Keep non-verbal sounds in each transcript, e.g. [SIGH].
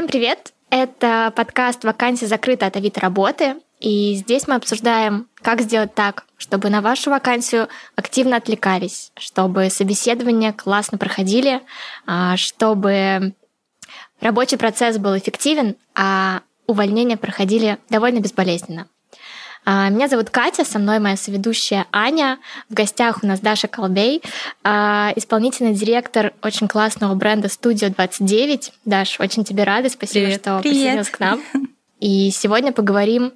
Всем привет! Это подкаст «Вакансия закрыта от Авито работы». И здесь мы обсуждаем, как сделать так, чтобы на вашу вакансию активно отвлекались, чтобы собеседования классно проходили, а, чтобы рабочий процесс был эффективен, а увольнения проходили довольно безболезненно. А, меня зовут Катя, со мной моя соведущая Аня. В гостях у нас Даша Колбей, а, исполнительный директор очень классного бренда Studio 29. Даш, очень тебе рада, спасибо, Привет. что Привет. присоединилась к нам. [LAUGHS] И сегодня поговорим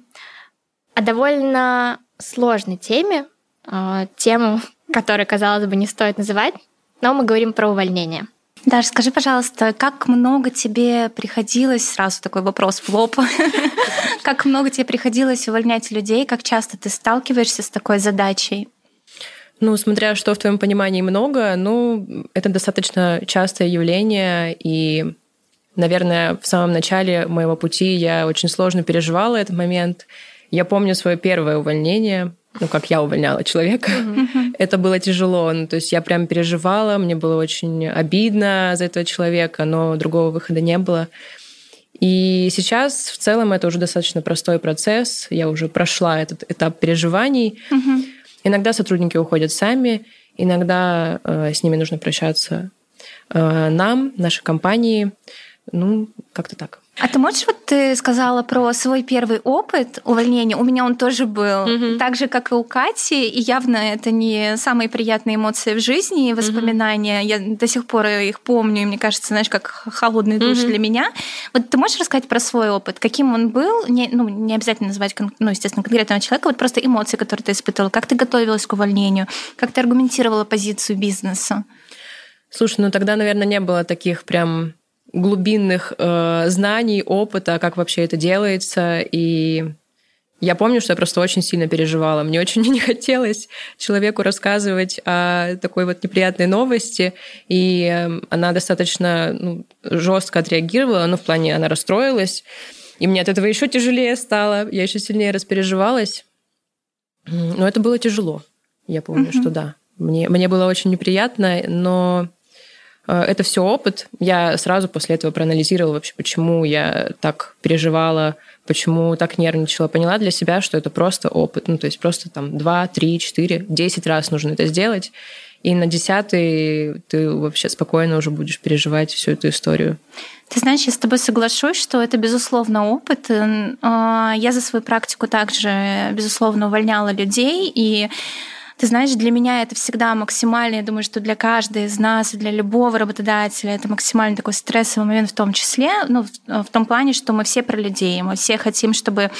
о довольно сложной теме, э, тему, [LAUGHS] которую, казалось бы, не стоит называть, но мы говорим про увольнение. Даш, скажи, пожалуйста, как много тебе приходилось, сразу такой вопрос в лоб, [LAUGHS] как много тебе приходилось увольнять людей, как часто ты сталкиваешься с такой задачей? Ну, смотря что в твоем понимании много, ну, это достаточно частое явление, и, наверное, в самом начале моего пути я очень сложно переживала этот момент. Я помню свое первое увольнение, ну, как я увольняла человека. Это было тяжело. Ну, то есть я прям переживала, мне было очень обидно за этого человека, но другого выхода не было. И сейчас в целом это уже достаточно простой процесс. Я уже прошла этот этап переживаний. Иногда сотрудники уходят сами, иногда э, с ними нужно прощаться э, нам, нашей компании. Ну, как-то так. А ты можешь, вот ты сказала про свой первый опыт увольнения, у меня он тоже был, Мгм. так же, как и у Кати, и явно это не самые приятные эмоции в жизни и воспоминания, я до сих пор их помню, и мне кажется, знаешь, как холодный душ Мгм. для меня. Вот ты можешь рассказать про свой опыт, каким он был, не, ну, не обязательно называть, ну, естественно, конкретного человека, вот просто эмоции, которые ты испытывала, как ты готовилась к увольнению, как ты аргументировала позицию бизнеса? Слушай, ну тогда, наверное, не было таких прям глубинных э, знаний, опыта, как вообще это делается. И я помню, что я просто очень сильно переживала. Мне очень [LAUGHS] не хотелось человеку рассказывать о такой вот неприятной новости. И э, она достаточно ну, жестко отреагировала, ну, в плане она расстроилась. И мне от этого еще тяжелее стало. Я еще сильнее распереживалась. Но это было тяжело. Я помню, Мгм. что да. Мне, мне было очень неприятно, но Это все опыт. Я сразу после этого проанализировала вообще, почему я так переживала, почему так нервничала. Поняла для себя, что это просто опыт. Ну, то есть просто там 2, 3, 4, 10 раз нужно это сделать. И на десятый ты вообще спокойно уже будешь переживать всю эту историю. Ты знаешь, я с тобой соглашусь, что это, безусловно, опыт. М, а, Я за свою практику также, безусловно, увольняла людей, и ты знаешь, для меня это всегда максимально, я думаю, что для каждой из нас для любого работодателя это максимально такой стрессовый момент в том числе, ну, в, в том плане, что мы все про людей, мы все хотим, чтобы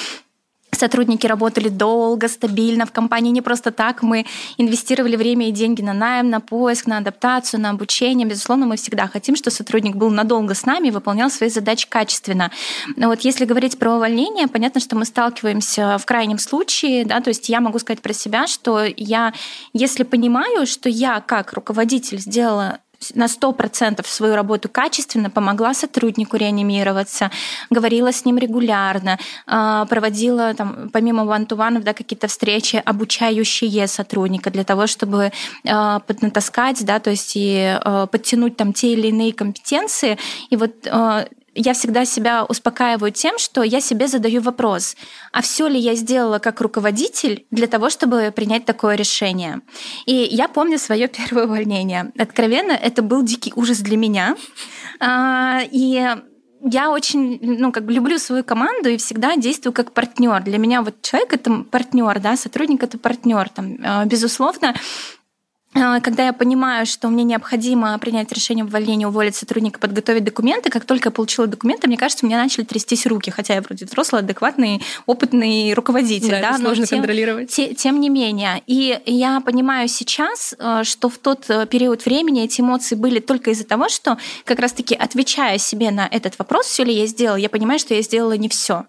сотрудники работали долго, стабильно в компании. Не просто так мы инвестировали время и деньги на найм, на поиск, на адаптацию, на обучение. Безусловно, мы всегда хотим, что сотрудник был надолго с нами и выполнял свои задачи качественно. Но вот если говорить про увольнение, понятно, что мы сталкиваемся в крайнем случае, да, то есть я могу сказать про себя, что я, если понимаю, что я как руководитель сделала на 100% свою работу качественно, помогла сотруднику реанимироваться, говорила с ним регулярно, а, проводила там, помимо ван-ту-ванов да, какие-то встречи, обучающие сотрудника для того, чтобы а, поднатаскать, да, то есть и а, подтянуть там те или иные компетенции. И вот я всегда себя успокаиваю тем, что я себе задаю вопрос, а все ли я сделала как руководитель для того, чтобы принять такое решение? И я помню свое первое увольнение. Откровенно, это был дикий ужас для меня. А, И я очень, ну, как люблю свою команду и всегда действую как партнер. Для меня вот человек это партнер, да, сотрудник это партнер. Там, а, безусловно, когда я понимаю, что мне необходимо принять решение об увольнении, уволить сотрудника, подготовить документы, как только я получила документы, мне кажется, у меня начали трястись руки, хотя я вроде взрослый, адекватный, опытный руководитель. Да, Да, это но сложно тем- контролировать. те- тем не менее. И я понимаю сейчас, э, что в тот э, период времени эти эмоции были только из-за того, что как раз-таки отвечая себе на этот вопрос, все ли я сделала, я понимаю, что я сделала не все.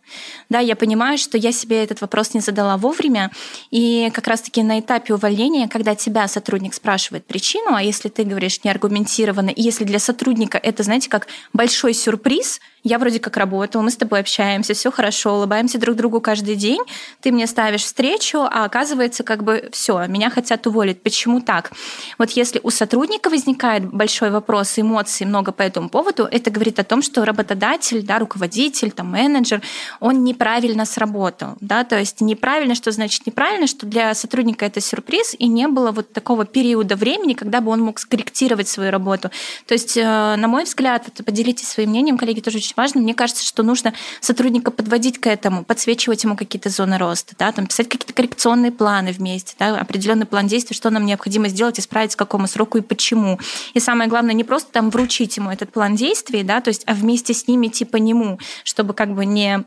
Да, я понимаю, что я себе этот вопрос не задала вовремя. И как раз-таки на этапе увольнения, когда тебя сотрудник спрашивает причину, а если ты говоришь неаргументированно, и если для сотрудника это, знаете, как большой сюрприз, я вроде как работала, мы с тобой общаемся, все хорошо, улыбаемся друг другу каждый день, ты мне ставишь встречу, а оказывается, как бы все, меня хотят уволить. Почему так? Вот если у сотрудника возникает большой вопрос, эмоций много по этому поводу, это говорит о том, что работодатель, да, руководитель, там, менеджер, он неправильно сработал. Да? То есть неправильно, что значит неправильно, что для сотрудника это сюрприз, и не было вот такого периода времени, когда бы он мог скорректировать свою работу. То есть, э, на мой взгляд, это поделитесь своим мнением, коллеги, тоже очень важно. Мне кажется, что нужно сотрудника подводить к этому, подсвечивать ему какие-то зоны роста, да, там, писать какие-то коррекционные планы вместе, да, определенный план действий, что нам необходимо сделать, исправить, с какому сроку и почему. И самое главное, не просто там вручить ему этот план действий, да, то есть, а вместе с ним идти по нему, чтобы как бы не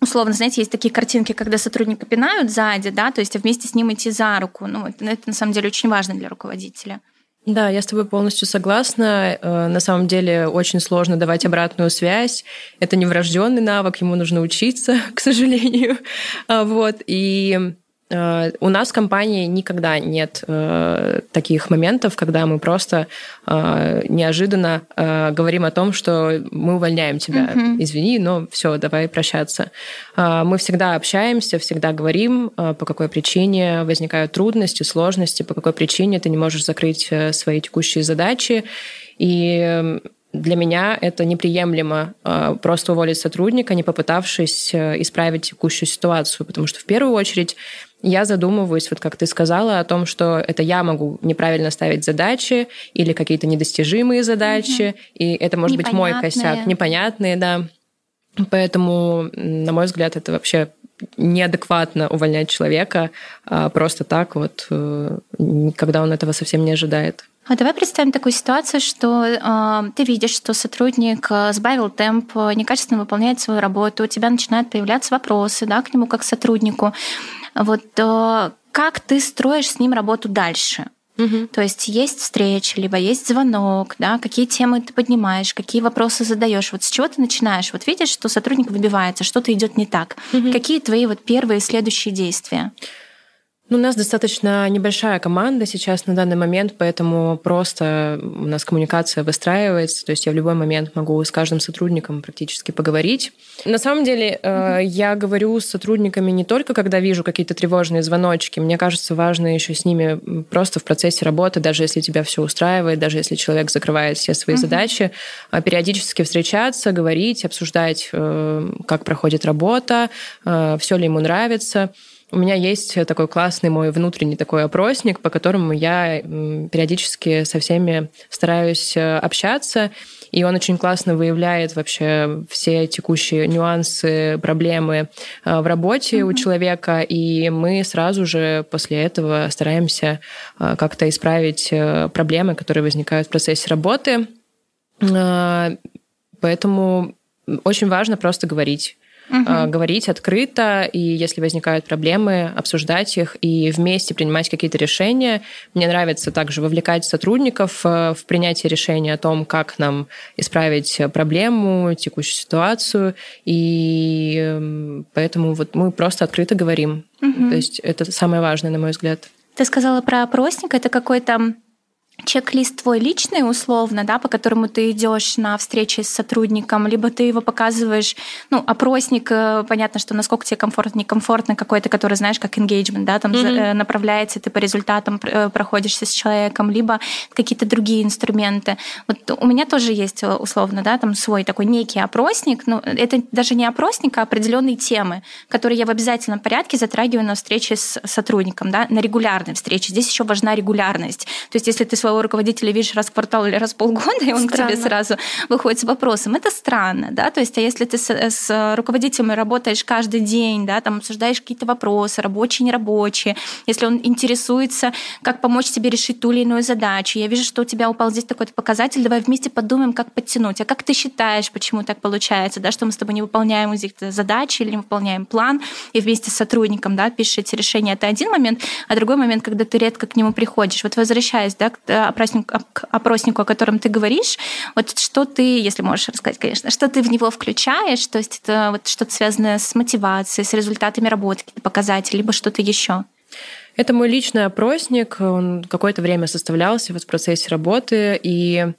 условно, знаете, есть такие картинки, когда сотрудника пинают сзади, да, то есть вместе с ним идти за руку. Ну, это, это на самом деле очень важно для руководителя. Да, я с тобой полностью согласна. Э, на самом деле очень сложно давать обратную связь. Это не врожденный навык, ему нужно учиться, [LAUGHS] к сожалению. А, вот. И у нас в компании никогда нет э, таких моментов, когда мы просто э, неожиданно э, говорим о том, что мы увольняем тебя. Mm-hmm. Извини, но все, давай прощаться. Э, мы всегда общаемся, всегда говорим, э, по какой причине возникают трудности, сложности, по какой причине ты не можешь закрыть э, свои текущие задачи. И для меня это неприемлемо э, просто уволить сотрудника, не попытавшись исправить текущую ситуацию, потому что в первую очередь я задумываюсь, вот как ты сказала, о том, что это я могу неправильно ставить задачи или какие-то недостижимые задачи, угу. и это может быть мой косяк, непонятные, да. Поэтому, на мой взгляд, это вообще неадекватно увольнять человека а просто так вот, э, когда он этого совсем не ожидает. А давай представим такую ситуацию, что э, ты видишь, что сотрудник э, сбавил темп, некачественно выполняет свою работу, у тебя начинают появляться вопросы да, к нему как к сотруднику. Вот э, как ты строишь с ним работу дальше? Угу. То есть есть встреча, либо есть звонок, да, какие темы ты поднимаешь, какие вопросы задаешь. Вот с чего ты начинаешь? Вот видишь, что сотрудник выбивается, что-то идет не так. Угу. Какие твои вот первые следующие действия? Ну, у нас достаточно небольшая команда сейчас на данный момент, поэтому просто у нас коммуникация выстраивается. То есть я в любой момент могу с каждым сотрудником практически поговорить. На самом деле mm-hmm. я говорю с сотрудниками не только, когда вижу какие-то тревожные звоночки. Мне кажется, важно еще с ними просто в процессе работы, даже если тебя все устраивает, даже если человек закрывает все свои mm-hmm. задачи, а периодически встречаться, говорить, обсуждать, э, как проходит работа, э, все ли ему нравится. У меня есть такой классный мой внутренний такой опросник, по которому я периодически со всеми стараюсь э, общаться, и он очень классно выявляет вообще все текущие нюансы, проблемы э, в работе mm-hmm. у человека, и мы сразу же после этого стараемся э, как-то исправить проблемы, которые возникают в процессе работы. Поэтому очень важно просто говорить угу. говорить открыто, и если возникают проблемы, обсуждать их и вместе принимать какие-то решения. Мне нравится также вовлекать сотрудников э, в принятие решения о том, как нам исправить проблему, текущую ситуацию, и эм, поэтому вот мы просто открыто говорим. Угу. То есть это самое важное, на мой взгляд. Ты сказала про опросник, это какой-то чек-лист твой личный, условно, да, по которому ты идешь на встречи с сотрудником, либо ты его показываешь, ну, опросник, э, понятно, что насколько тебе комфортно, некомфортно, какой-то, который, знаешь, как engagement, да, там mm-hmm. направляется, ты по результатам э, проходишься с человеком, либо какие-то другие инструменты. Вот у меня тоже есть, условно, да, там свой такой некий опросник, но это даже не опросник, а определенные темы, которые я в обязательном порядке затрагиваю на встрече с сотрудником, да, на регулярной встрече. Здесь еще важна регулярность. То есть если ты свой своего руководителя видишь раз в квартал или раз в полгода, и он странно. к тебе сразу выходит с вопросом. Это странно, да, то есть а если ты с, с руководителем работаешь каждый день, да, там обсуждаешь какие-то вопросы, рабочие, нерабочие, если он интересуется, как помочь тебе решить ту или иную задачу, я вижу, что у тебя упал здесь такой показатель, давай вместе подумаем, как подтянуть. А как ты считаешь, почему так получается, да, что мы с тобой не выполняем задачи или не выполняем план, и вместе с сотрудником, да, пишешь эти решения, это один момент, а другой момент, когда ты редко к нему приходишь. Вот возвращаясь, да, к опроснику, к опроснику, о котором ты говоришь, вот что ты, если можешь рассказать, конечно, что ты в него включаешь, то есть это вот что-то связанное с мотивацией, с результатами работы, показатели, либо что-то еще? Это мой личный опросник, он какое-то время составлялся вот в процессе работы, и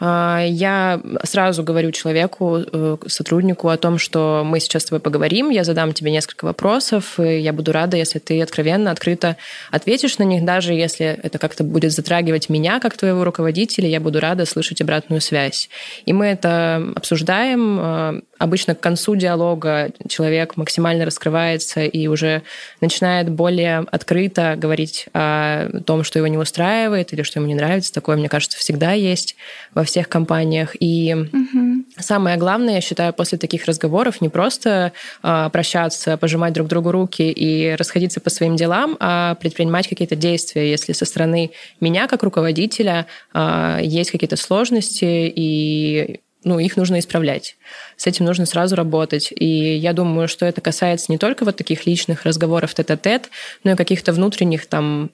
я сразу говорю человеку, э, сотруднику о том, что мы сейчас с тобой поговорим, я задам тебе несколько вопросов, и я буду рада, если ты откровенно, открыто ответишь на них, даже если это как-то будет затрагивать меня, как твоего руководителя, я буду рада слышать обратную связь. И мы это обсуждаем. А, обычно к концу диалога человек максимально раскрывается и уже начинает более открыто говорить о том, что его не устраивает или что ему не нравится. Такое, мне кажется, всегда есть во всех компаниях. И угу. самое главное, я считаю, после таких разговоров не просто э, прощаться, пожимать друг другу руки и расходиться по своим делам, а предпринимать какие-то действия, если со стороны меня как руководителя э, есть какие-то сложности и ну, их нужно исправлять. С этим нужно сразу работать. И я думаю, что это касается не только вот таких личных разговоров тет-а-тет, но и каких-то внутренних там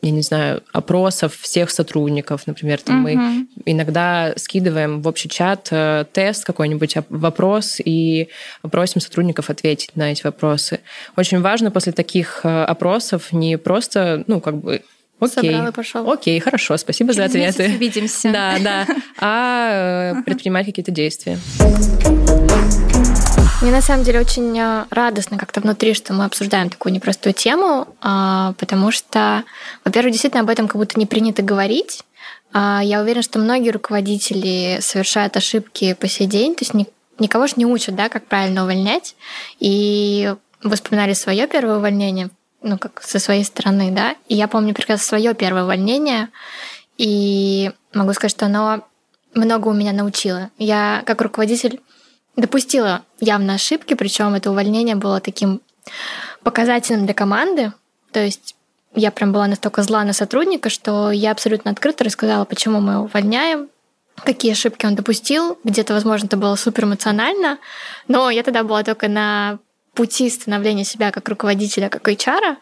я не знаю, опросов всех сотрудников, например, там угу. мы иногда скидываем в общий чат э, тест какой-нибудь вопрос и просим сотрудников ответить на эти вопросы. Очень важно после таких э, опросов не просто, ну, как бы Окей. Собрал и пошел. Окей, хорошо, спасибо Через за ответы. увидимся. Да, да. А э, предпринимать какие-то действия. Мне на самом деле очень э, радостно как-то внутри, что мы обсуждаем такую непростую тему, а, потому что, во-первых, действительно об этом как будто не принято говорить. А, я уверена, что многие руководители совершают ошибки по сей день, то есть никого же не учат, да, как правильно увольнять. И вы вспоминали свое первое увольнение, ну, как со своей стороны, да. И я помню прекрасно свое первое увольнение, и могу сказать, что оно много у меня научило. Я как руководитель допустила явно ошибки, причем это увольнение было таким показательным для команды. То есть я прям была настолько зла на сотрудника, что я абсолютно открыто рассказала, почему мы увольняем, какие ошибки он допустил. Где-то, возможно, это было супер эмоционально, но я тогда была только на пути становления себя как руководителя, как HR.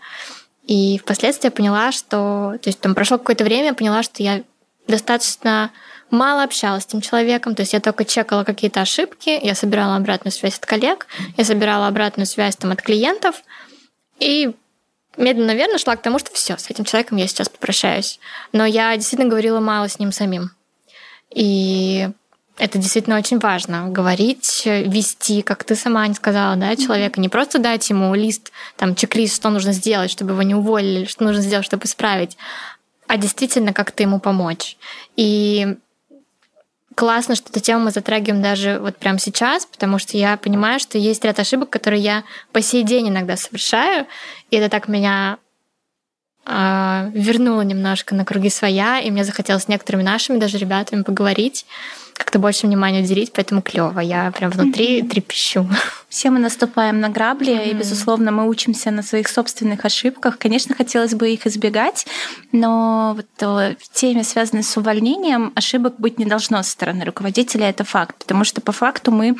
И впоследствии я поняла, что... То есть там прошло какое-то время, я поняла, что я достаточно мало общалась с этим человеком, то есть я только чекала какие-то ошибки, я собирала обратную связь от коллег, я собирала обратную связь там, от клиентов, и медленно, наверное, шла к тому, что все, с этим человеком я сейчас попрощаюсь. Но я действительно говорила мало с ним самим. И это действительно очень важно. Говорить, вести, как ты сама не сказала, да, человека. Не просто дать ему лист, там, чек-лист, что нужно сделать, чтобы его не уволили, что нужно сделать, чтобы исправить, а действительно как-то ему помочь. И классно, что эту тему мы затрагиваем даже вот прямо сейчас, потому что я понимаю, что есть ряд ошибок, которые я по сей день иногда совершаю, и это так меня э, вернуло немножко на круги своя, и мне захотелось с некоторыми нашими даже ребятами поговорить как-то больше внимания уделить, поэтому клево. Я прям внутри mm-hmm. трепещу. Все мы наступаем на грабли, mm-hmm. и, безусловно, мы учимся на своих собственных ошибках. Конечно, хотелось бы их избегать, но вот э, в теме, связанной с увольнением, ошибок быть не должно со стороны руководителя, это факт, потому что по факту мы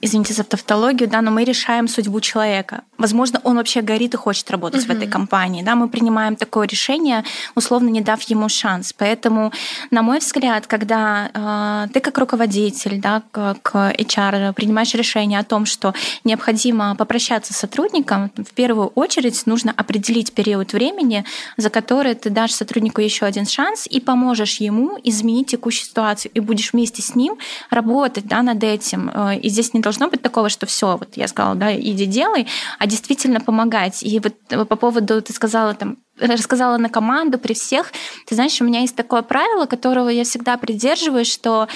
извините за тавтологию, да, но мы решаем судьбу человека. Возможно, он вообще горит и хочет работать угу. в этой компании, да, мы принимаем такое решение, условно не дав ему шанс. Поэтому, на мой взгляд, когда э, ты как руководитель, да, как HR принимаешь решение о том, что необходимо попрощаться с сотрудником, в первую очередь нужно определить период времени, за который ты дашь сотруднику еще один шанс и поможешь ему изменить текущую ситуацию и будешь вместе с ним работать да, над этим Э, и здесь не должно быть такого, что все, вот я сказала, да, иди делай, а действительно помогать. И вот э, по поводу, ты сказала там, рассказала на команду при всех. Ты знаешь, у меня есть такое правило, которого я всегда придерживаюсь, что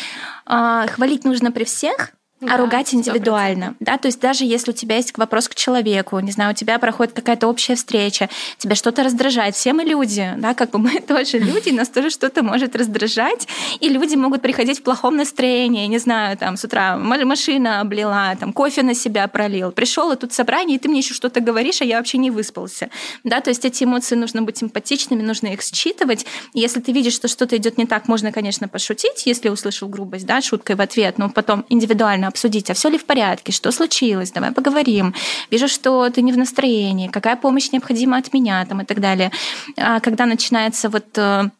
э, хвалить нужно при всех, а ругать индивидуально. 100%. Да? То есть даже если у тебя есть вопрос к человеку, не знаю, у тебя проходит какая-то общая встреча, тебя что-то раздражает, все мы люди, да, как бы [LAUGHS] мы тоже люди, нас тоже что-то может раздражать, и люди могут приходить в плохом настроении, не знаю, там с утра машина облила, там кофе на себя пролил, пришел и тут собрание, и ты мне еще что-то говоришь, а я вообще не выспался. Да, то есть эти эмоции нужно быть эмпатичными, нужно их считывать. Если ты видишь, что что-то идет не так, можно, конечно, пошутить, если услышал грубость, да, шуткой в ответ, но потом индивидуально обсудить, а все ли в порядке, что случилось, давай поговорим. Вижу, что ты не в настроении, какая помощь необходима от меня там, и так далее. А когда начинается вот э,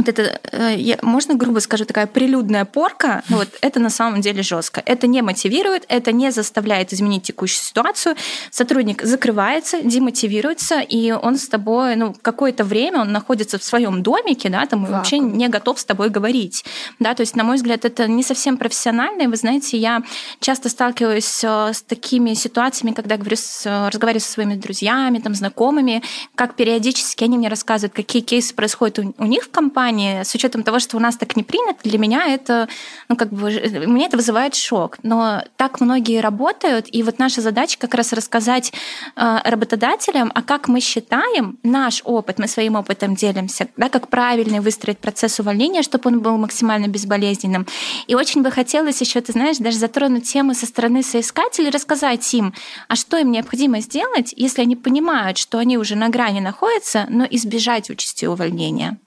вот это, э, я, можно грубо скажу, такая прилюдная порка, вот это на самом деле жестко. Это не мотивирует, это не заставляет изменить текущую ситуацию. Сотрудник закрывается, демотивируется, и он с тобой, ну, какое-то время он находится в своем домике, да, там и вообще не готов с тобой говорить. Да, то есть, на мой взгляд, это не совсем профессионально. И вы знаете, я часто сталкиваюсь э, с такими ситуациями, когда говорю с, разговариваю со своими друзьями, там, знакомыми, как периодически они мне рассказывают, какие кейсы происходят у, у них в компании, компании, с учетом того, что у нас так не принято, для меня это, ну, как бы, мне это вызывает шок. Но так многие работают, и вот наша задача как раз рассказать э, работодателям, а как мы считаем наш опыт, мы своим опытом делимся, да, как правильно выстроить процесс увольнения, чтобы он был максимально безболезненным. И очень бы хотелось еще, ты знаешь, даже затронуть тему со стороны соискателей, рассказать им, а что им необходимо сделать, если они понимают, что они уже на грани находятся, но избежать участи увольнения.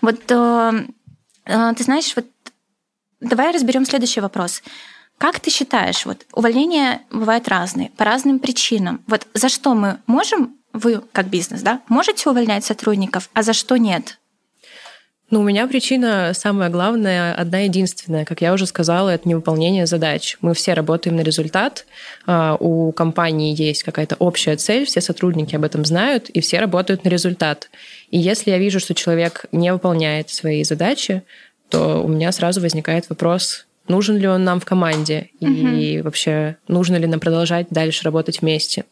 Вот э, э, ты знаешь, вот давай разберем следующий вопрос. Как ты считаешь, вот увольнения бывают разные, по разным причинам. Вот за что мы можем, вы как бизнес, да, можете увольнять сотрудников, а за что нет? Ну, у меня причина самая главная, одна единственная. Как я уже сказала, это невыполнение задач. Мы все работаем на результат. А, у компании есть какая-то общая цель, все сотрудники об этом знают, и все работают на результат. И если я вижу, что человек не выполняет свои задачи, то у меня сразу возникает вопрос, нужен ли он нам в команде, и угу. вообще нужно ли нам продолжать дальше работать вместе.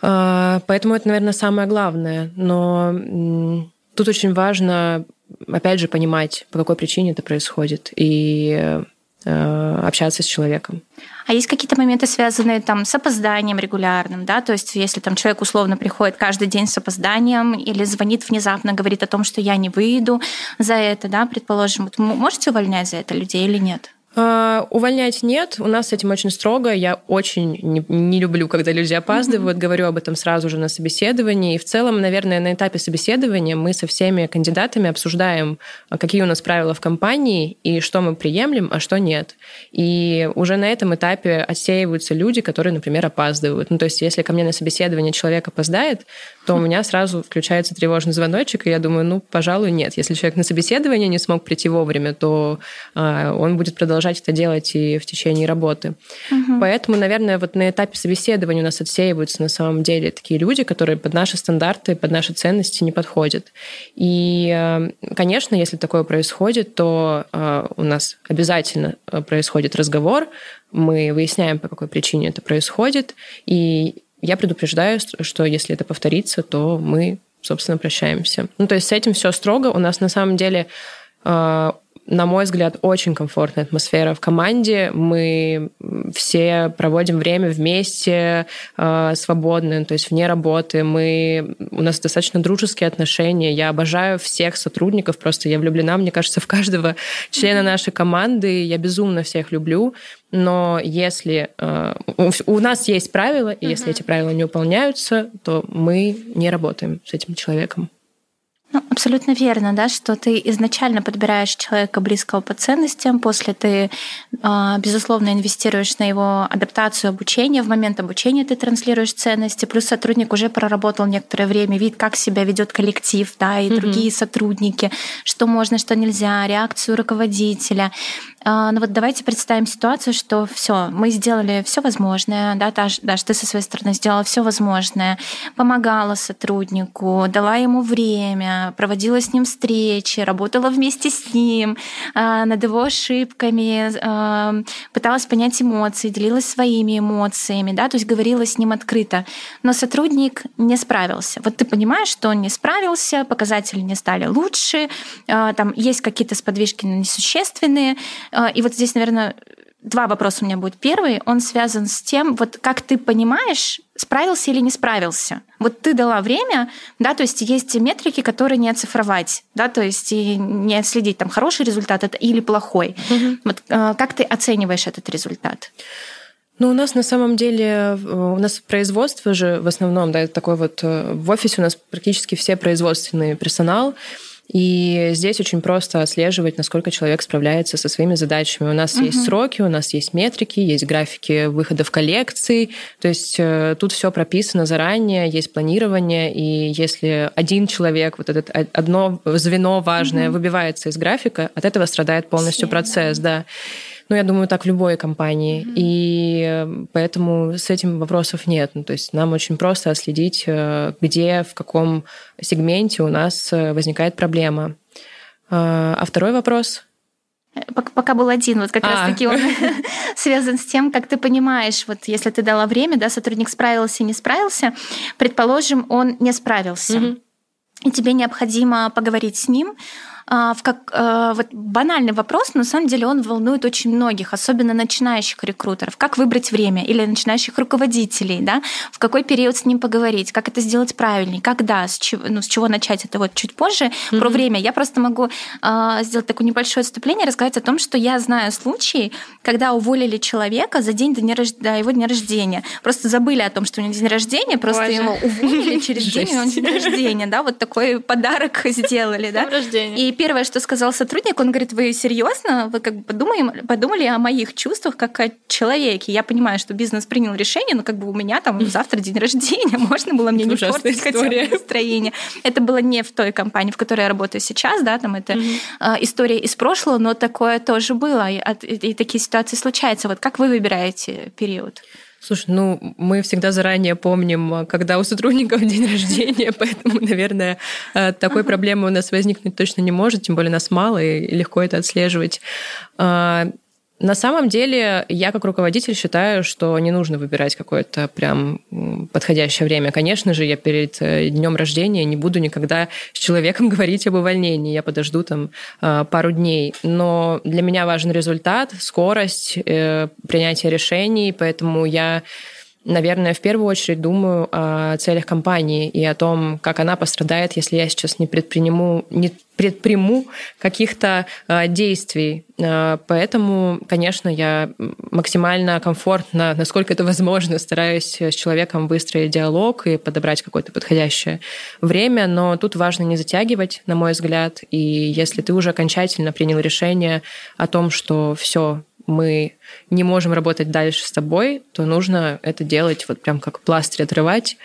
А, поэтому это, наверное, самое главное. Но тут очень важно опять же, понимать, по какой причине это происходит, и э, общаться с человеком. А есть какие-то моменты, связанные там с опозданием регулярным, да, то есть если там человек условно приходит каждый день с опозданием или звонит внезапно, говорит о том, что я не выйду за это, да, предположим, вот можете увольнять за это людей или нет? А, увольнять нет. У нас с этим очень строго. Я очень не, не люблю, когда люди опаздывают. Mm-hmm. Говорю об этом сразу же на собеседовании. И в целом, наверное, на этапе собеседования мы со всеми кандидатами обсуждаем, а, какие у нас правила в компании и что мы приемлем, а что нет. И уже на этом этапе отсеиваются люди, которые, например, опаздывают. Ну, то есть, если ко мне на собеседование человек опоздает, то у меня сразу включается тревожный звоночек, и я думаю, ну, пожалуй, нет. Если человек на собеседование не смог прийти вовремя, то э, он будет продолжать это делать и в течение работы. Угу. Поэтому, наверное, вот на этапе собеседования у нас отсеиваются на самом деле такие люди, которые под наши стандарты, под наши ценности не подходят. И, э, конечно, если такое происходит, то э, у нас обязательно э, происходит разговор, мы выясняем, по какой причине это происходит, и я предупреждаю, что если это повторится, то мы, собственно, прощаемся. Ну, то есть с этим все строго. У нас на самом деле на мой взгляд, очень комфортная атмосфера в команде. Мы все проводим время вместе, э, свободно, то есть вне работы. Мы, у нас достаточно дружеские отношения. Я обожаю всех сотрудников, просто я влюблена, мне кажется, в каждого члена нашей команды. Я безумно всех люблю. Но если э, у, у нас есть правила, и uh-huh. если эти правила не выполняются, то мы не работаем с этим человеком. Ну, абсолютно верно, да, что ты изначально подбираешь человека близкого по ценностям, после ты, а, безусловно, инвестируешь на его адаптацию, обучение. В момент обучения ты транслируешь ценности, плюс сотрудник уже проработал некоторое время, вид, как себя ведет коллектив, да, и mm-hmm. другие сотрудники, что можно, что нельзя, реакцию руководителя. А, ну вот давайте представим ситуацию, что все, мы сделали все возможное, да, Даш, Даш, ты со своей стороны сделала все возможное, помогала сотруднику, дала ему время, проводила с ним встречи, работала вместе с ним а, над его ошибками, а, пыталась понять эмоции, делилась своими эмоциями, да, то есть говорила с ним открыто. Но сотрудник не справился. Вот ты понимаешь, что он не справился, показатели не стали лучше, там есть какие-то сподвижки несущественные, и вот здесь, наверное, два вопроса у меня будет. Первый, он связан с тем, вот как ты понимаешь, справился или не справился. Вот ты дала время, да, то есть есть метрики, которые не оцифровать, да, то есть и не отследить, там, хороший результат это или плохой. Угу. Вот а, как ты оцениваешь этот результат? Ну, у нас на самом деле, у нас производство же в основном, да, такой вот, э, в офисе у нас практически все производственный персонал, И здесь очень просто отслеживать, насколько человек справляется со своими задачами. У нас угу. есть сроки, у нас есть метрики, есть графики выходов коллекций. То есть э, тут все прописано заранее, есть планирование. И если один человек, вот это одно звено важное, угу. выбивается из графика, от этого страдает полностью Все, процесс, да. да. Ну, я думаю, так в любой компании. Mm-hmm. И э, поэтому с этим вопросов нет. Ну, то есть нам очень просто отследить, э, где, в каком сегменте у нас э, возникает проблема. А второй вопрос пока был один, вот как а. раз таки он [LAUGHS] связан с тем, как ты понимаешь, вот если ты дала время, да, сотрудник справился, не справился, предположим, он не справился, угу. и тебе необходимо поговорить с ним, а, в как а, вот банальный вопрос, но на самом деле он волнует очень многих, особенно начинающих рекрутеров. Как выбрать время или начинающих руководителей, да? В какой период с ним поговорить, как это сделать правильнее, когда, с чего, ну, с чего начать это вот чуть позже. Mm-hmm. Про время я просто могу э, сделать такое небольшое отступление, рассказать о том, что я знаю случаи, когда уволили человека за день до, дня, до его дня рождения. Просто забыли о том, что у него день рождения, просто Боже. его уволили через день, и он [LAUGHS] день рождения, да, вот такой подарок [LAUGHS] сделали, да. И первое, что сказал сотрудник, он говорит, вы серьезно? Вы как бы подумали, подумали о моих чувствах как о человеке. Я понимаю, что бизнес принял решение, но как бы у меня там [LAUGHS] завтра день рождения, [LAUGHS] можно было мне не портить хотя настроение. Это было не в той компании, в которой я работаю сейчас, да, там это mm-hmm. история из прошлого, но такое тоже было, и такие ситуации случаются. Вот как вы выбираете период? Слушай, ну мы всегда заранее помним, когда у сотрудников [LAUGHS] день рождения, поэтому, наверное, э, такой проблемы у нас возникнуть точно не может, тем более нас мало и легко это отслеживать. А, на самом деле, я как руководитель считаю, что не нужно выбирать какое-то прям подходящее время. Конечно же, я перед э, днем рождения не буду никогда с человеком [LAUGHS] говорить об увольнении. Я подожду там э, пару дней. Но для меня важен результат, скорость, э, принятие решений, поэтому я наверное, в первую очередь думаю о целях компании и о том, как она пострадает, если я сейчас не предприму, не предприму каких-то э, действий. Э, поэтому, конечно, я максимально комфортно, насколько это возможно, стараюсь с человеком выстроить диалог и подобрать какое-то подходящее время, но тут важно не затягивать, на мой взгляд, и если ты уже окончательно принял решение о том, что все, мы не можем работать дальше с тобой, то нужно это делать вот прям как пластырь отрывать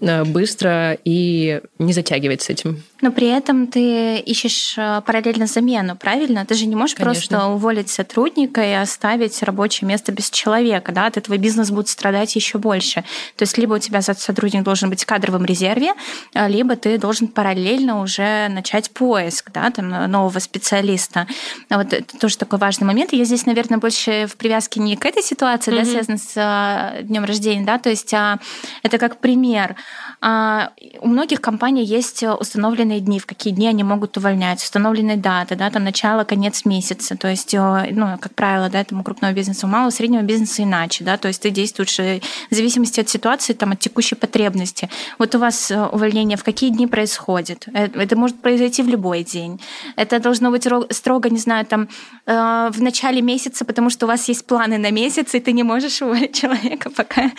э, быстро и не затягивать с этим. Но при этом ты ищешь э, параллельно замену, правильно? Ты же не можешь Конечно. просто уволить сотрудника и оставить рабочее место без человека, да? От этого бизнес будет страдать еще больше. То есть либо у тебя сотрудник должен быть в кадровом резерве, э, либо ты должен параллельно уже начать поиск, да, там нового специалиста. Вот это тоже такой важный момент. Я здесь, наверное, больше в привязке не к этой ситуации, mm-hmm. да, связанной с а, днем рождения, да, то есть а, это как пример. А, у многих компаний есть установленные дни, в какие дни они могут увольнять, установленные даты, да, там начало, конец месяца, то есть, ну, как правило, да, этому крупного бизнеса, у малого среднего бизнеса иначе, да, то есть ты действуешь э, в зависимости от ситуации, там, от текущей потребности. Вот у вас э, увольнение в какие дни происходит? Э, это может произойти в любой день. Это должно быть строго, не знаю, там, в начале месяца, потому что у вас есть планы на месяц, и ты не можешь [LAUGHS] уволить человека, пока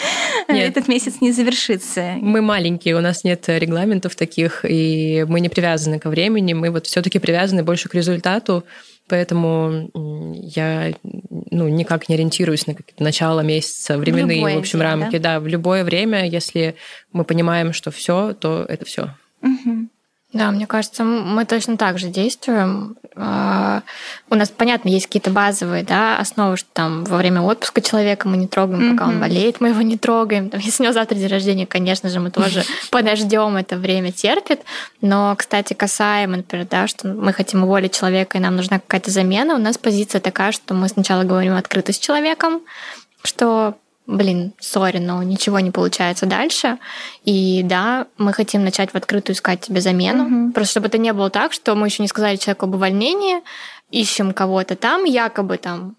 нет. этот месяц не завершится. Мы маленькие, у нас нет регламентов таких, и мы не привязаны ко времени, мы вот все таки привязаны больше к результату, поэтому я ну, никак не ориентируюсь на начало месяца, временные, в, в общем, день, рамки. Да? да, в любое время, если мы понимаем, что все, то это все. Угу. Да, мне кажется, мы точно так же действуем. А, у нас, понятно, есть какие-то базовые да, основы, что там во время отпуска человека мы не трогаем, пока mm-hmm. он болеет, мы его не трогаем. [LAUGHS] Если у него завтра день рождения, конечно же, мы тоже [LAUGHS] подождем это время, терпит. Но, кстати, касаемо, например, да, что мы хотим уволить человека, и нам нужна какая-то замена, у нас позиция такая, что мы сначала говорим открыто с человеком, что блин, сори, но ничего не получается дальше. И да, мы хотим начать в открытую искать тебе замену. Угу. Просто чтобы это не было так, что мы еще не сказали человеку об увольнении, ищем кого-то там, якобы там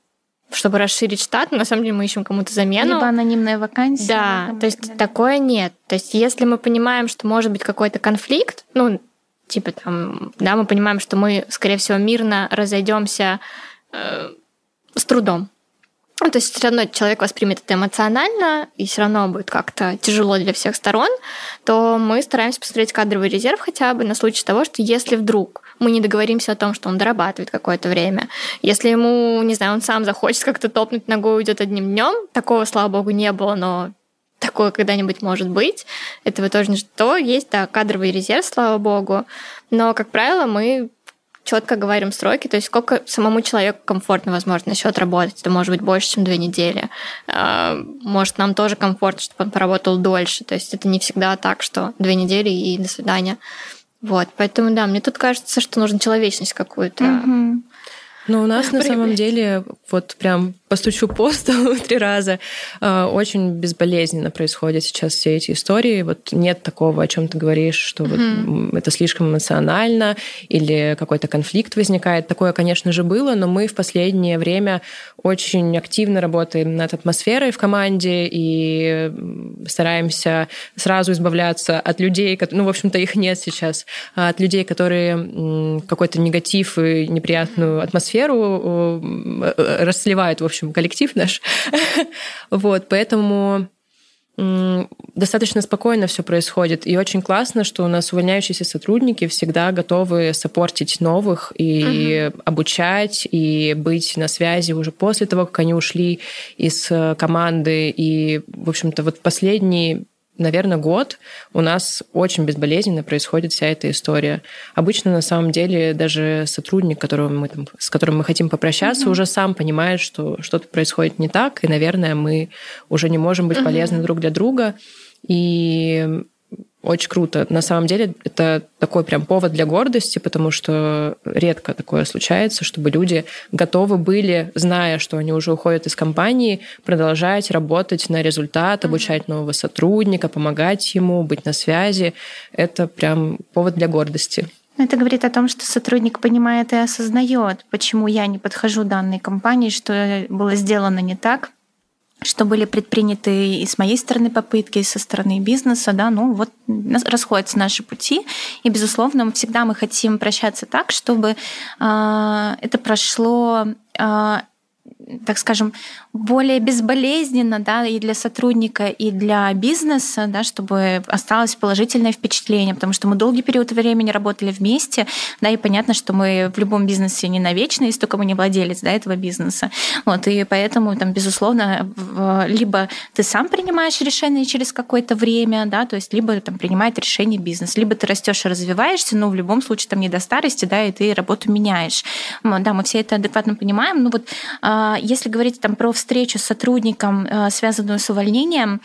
чтобы расширить штат, но на самом деле мы ищем кому-то замену. Либо анонимная вакансия. Да, то есть далее. такое нет. То есть если мы понимаем, что может быть какой-то конфликт, ну, типа там, да, мы понимаем, что мы, скорее всего, мирно разойдемся э, с трудом. Ну, то есть все равно человек воспримет это эмоционально, и все равно будет как-то тяжело для всех сторон, то мы стараемся посмотреть кадровый резерв хотя бы на случай того, что если вдруг мы не договоримся о том, что он дорабатывает какое-то время. Если ему, не знаю, он сам захочет как-то топнуть ногой, уйдет одним днем, такого, слава богу, не было, но такое когда-нибудь может быть. Этого тоже не что. Есть, да, кадровый резерв, слава богу. Но, как правило, мы четко говорим сроки, то есть сколько самому человеку комфортно, возможно, еще отработать. Это может быть больше, чем две недели. А, может, нам тоже комфортно, чтобы он поработал дольше. То есть это не всегда так, что две недели и до свидания. Вот, поэтому да, мне тут кажется, что нужно человечность какую-то. Угу. Но у нас на самом деле вот прям постучу по столу [LAUGHS] три раза. А, очень безболезненно происходят сейчас все эти истории. Вот нет такого, о чем ты говоришь, что mm-hmm. вот это слишком эмоционально или какой-то конфликт возникает. Такое, конечно же, было, но мы в последнее время очень активно работаем над атмосферой в команде и стараемся сразу избавляться от людей, ну, в общем-то, их нет сейчас, а от людей, которые какой-то негатив и неприятную атмосферу э, расливают, в общем, общем, коллектив наш. [LAUGHS] вот, поэтому достаточно спокойно все происходит. И очень классно, что у нас увольняющиеся сотрудники всегда готовы сопортить новых и угу. обучать, и быть на связи уже после того, как они ушли из э, команды. И, в общем-то, вот последние наверное, год у нас очень безболезненно происходит вся эта история. Обычно, на самом деле, даже сотрудник, которого мы, там, с которым мы хотим попрощаться, mm-hmm. уже сам понимает, что что-то происходит не так, и, наверное, мы уже не можем быть полезны mm-hmm. друг для друга. И очень круто. На самом деле это такой прям повод для гордости, потому что редко такое случается, чтобы люди готовы были, зная, что они уже уходят из компании, продолжать работать на результат, обучать нового сотрудника, помогать ему, быть на связи. Это прям повод для гордости. Это говорит о том, что сотрудник понимает и осознает, почему я не подхожу данной компании, что было сделано не так, что были предприняты и с моей стороны попытки, и со стороны бизнеса, да, ну вот расходятся наши пути, и, безусловно, всегда мы хотим прощаться так, чтобы э, это прошло э, так скажем, более безболезненно да, и для сотрудника, и для бизнеса, да, чтобы осталось положительное впечатление, потому что мы долгий период времени работали вместе, да, и понятно, что мы в любом бизнесе не навечно, если только мы не владелец да, этого бизнеса. Вот, и поэтому, там, безусловно, либо ты сам принимаешь решение через какое-то время, да, то есть либо там, принимает решение бизнес, либо ты растешь и развиваешься, но в любом случае там не до старости, да, и ты работу меняешь. Да, мы все это адекватно понимаем. Ну вот а, если говорить там про встречу с сотрудником, э, связанную с увольнением,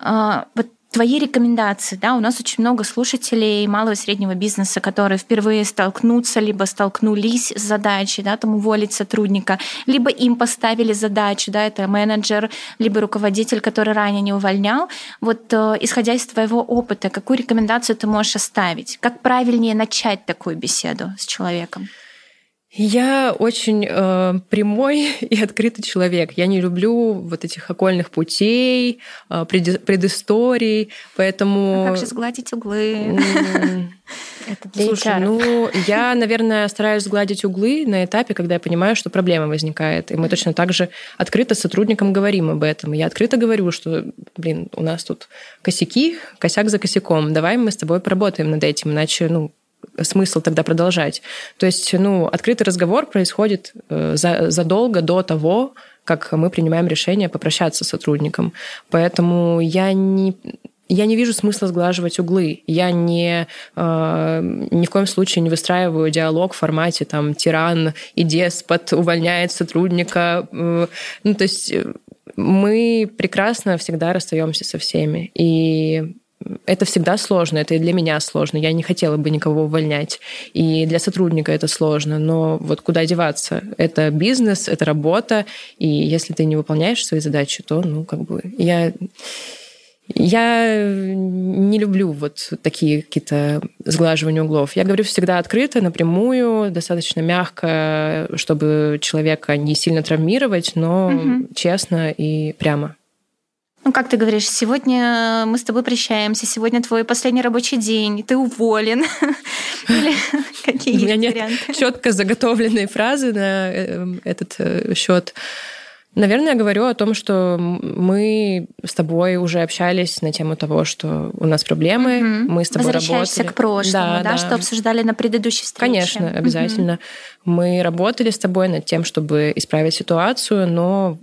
э, вот твои рекомендации, да, у нас очень много слушателей малого и среднего бизнеса, которые впервые столкнутся, либо столкнулись с задачей, да, там уволить сотрудника, либо им поставили задачу, да, это менеджер, либо руководитель, который ранее не увольнял. Вот э, исходя из твоего опыта, какую рекомендацию ты можешь оставить? Как правильнее начать такую беседу с человеком? Я очень э, прямой [LAUGHS] и открытый человек. Я не люблю вот этих окольных путей, э, предысторий, поэтому... А как же сгладить углы? [LAUGHS] Это для Слушай, ну, я, наверное, стараюсь сгладить углы на этапе, когда я понимаю, что проблема возникает. И мы точно так же открыто с сотрудником говорим об этом. я открыто говорю, что, блин, у нас тут косяки, косяк за косяком. Давай мы с тобой поработаем над этим, иначе, ну, смысл тогда продолжать. То есть, ну, открытый разговор происходит э, за, задолго до того, как мы принимаем решение попрощаться с сотрудником. Поэтому я не я не вижу смысла сглаживать углы. Я не, э, ни в коем случае не выстраиваю диалог в формате там тиран и деспот увольняет сотрудника. Э, ну, то есть э, мы прекрасно всегда расстаемся со всеми. И это всегда сложно, это и для меня сложно. Я не хотела бы никого увольнять. И для сотрудника это сложно. Но вот куда деваться? Это бизнес, это работа. И если ты не выполняешь свои задачи, то, ну, как бы, я... Я не люблю вот такие какие-то сглаживания углов. Я говорю всегда открыто, напрямую, достаточно мягко, чтобы человека не сильно травмировать, но угу. честно и прямо. Ну, как ты говоришь, сегодня мы с тобой прощаемся, сегодня твой последний рабочий день, ты уволен. [LAUGHS] Или какие есть варианты? четко заготовленные фразы на э, этот э, счет. Наверное, я говорю о том, что мы с тобой уже общались на тему того, что у нас проблемы, угу. мы с тобой Возвращаешься работали. к прошлому, да, да, да, что обсуждали на предыдущей встрече. Конечно, обязательно. Угу. Мы работали с тобой над тем, чтобы исправить ситуацию, но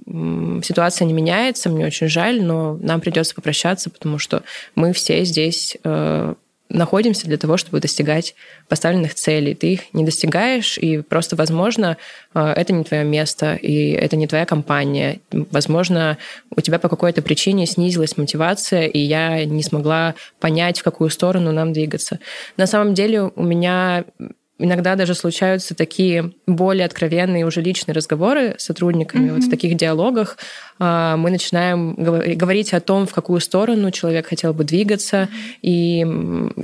ситуация не меняется, мне очень жаль, но нам придется попрощаться, потому что мы все здесь э, находимся для того, чтобы достигать поставленных целей. Ты их не достигаешь, и просто, возможно, э, это не твое место, и это не твоя компания. Возможно, у тебя по какой-то причине снизилась мотивация, и я не смогла понять, в какую сторону нам двигаться. На самом деле у меня Иногда даже случаются такие более откровенные уже личные разговоры с сотрудниками. Mm-hmm. Вот в таких диалогах а, мы начинаем говорить о том, в какую сторону человек хотел бы двигаться, mm-hmm. и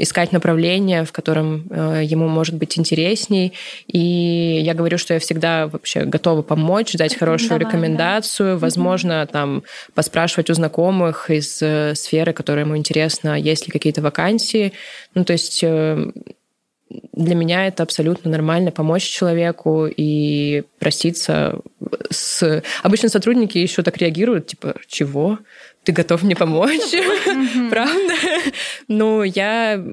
искать направление, в котором э, ему может быть интересней. И я говорю, что я всегда вообще готова помочь, дать хорошую Давай, рекомендацию, да. возможно, mm-hmm. там поспрашивать у знакомых из э, сферы, которая ему интересна, есть ли какие-то вакансии. Ну, то есть э, для меня это абсолютно нормально помочь человеку и проститься с... Обычно сотрудники еще так реагируют, типа, чего? Ты готов мне помочь? [LAUGHS] Правда? Ну, я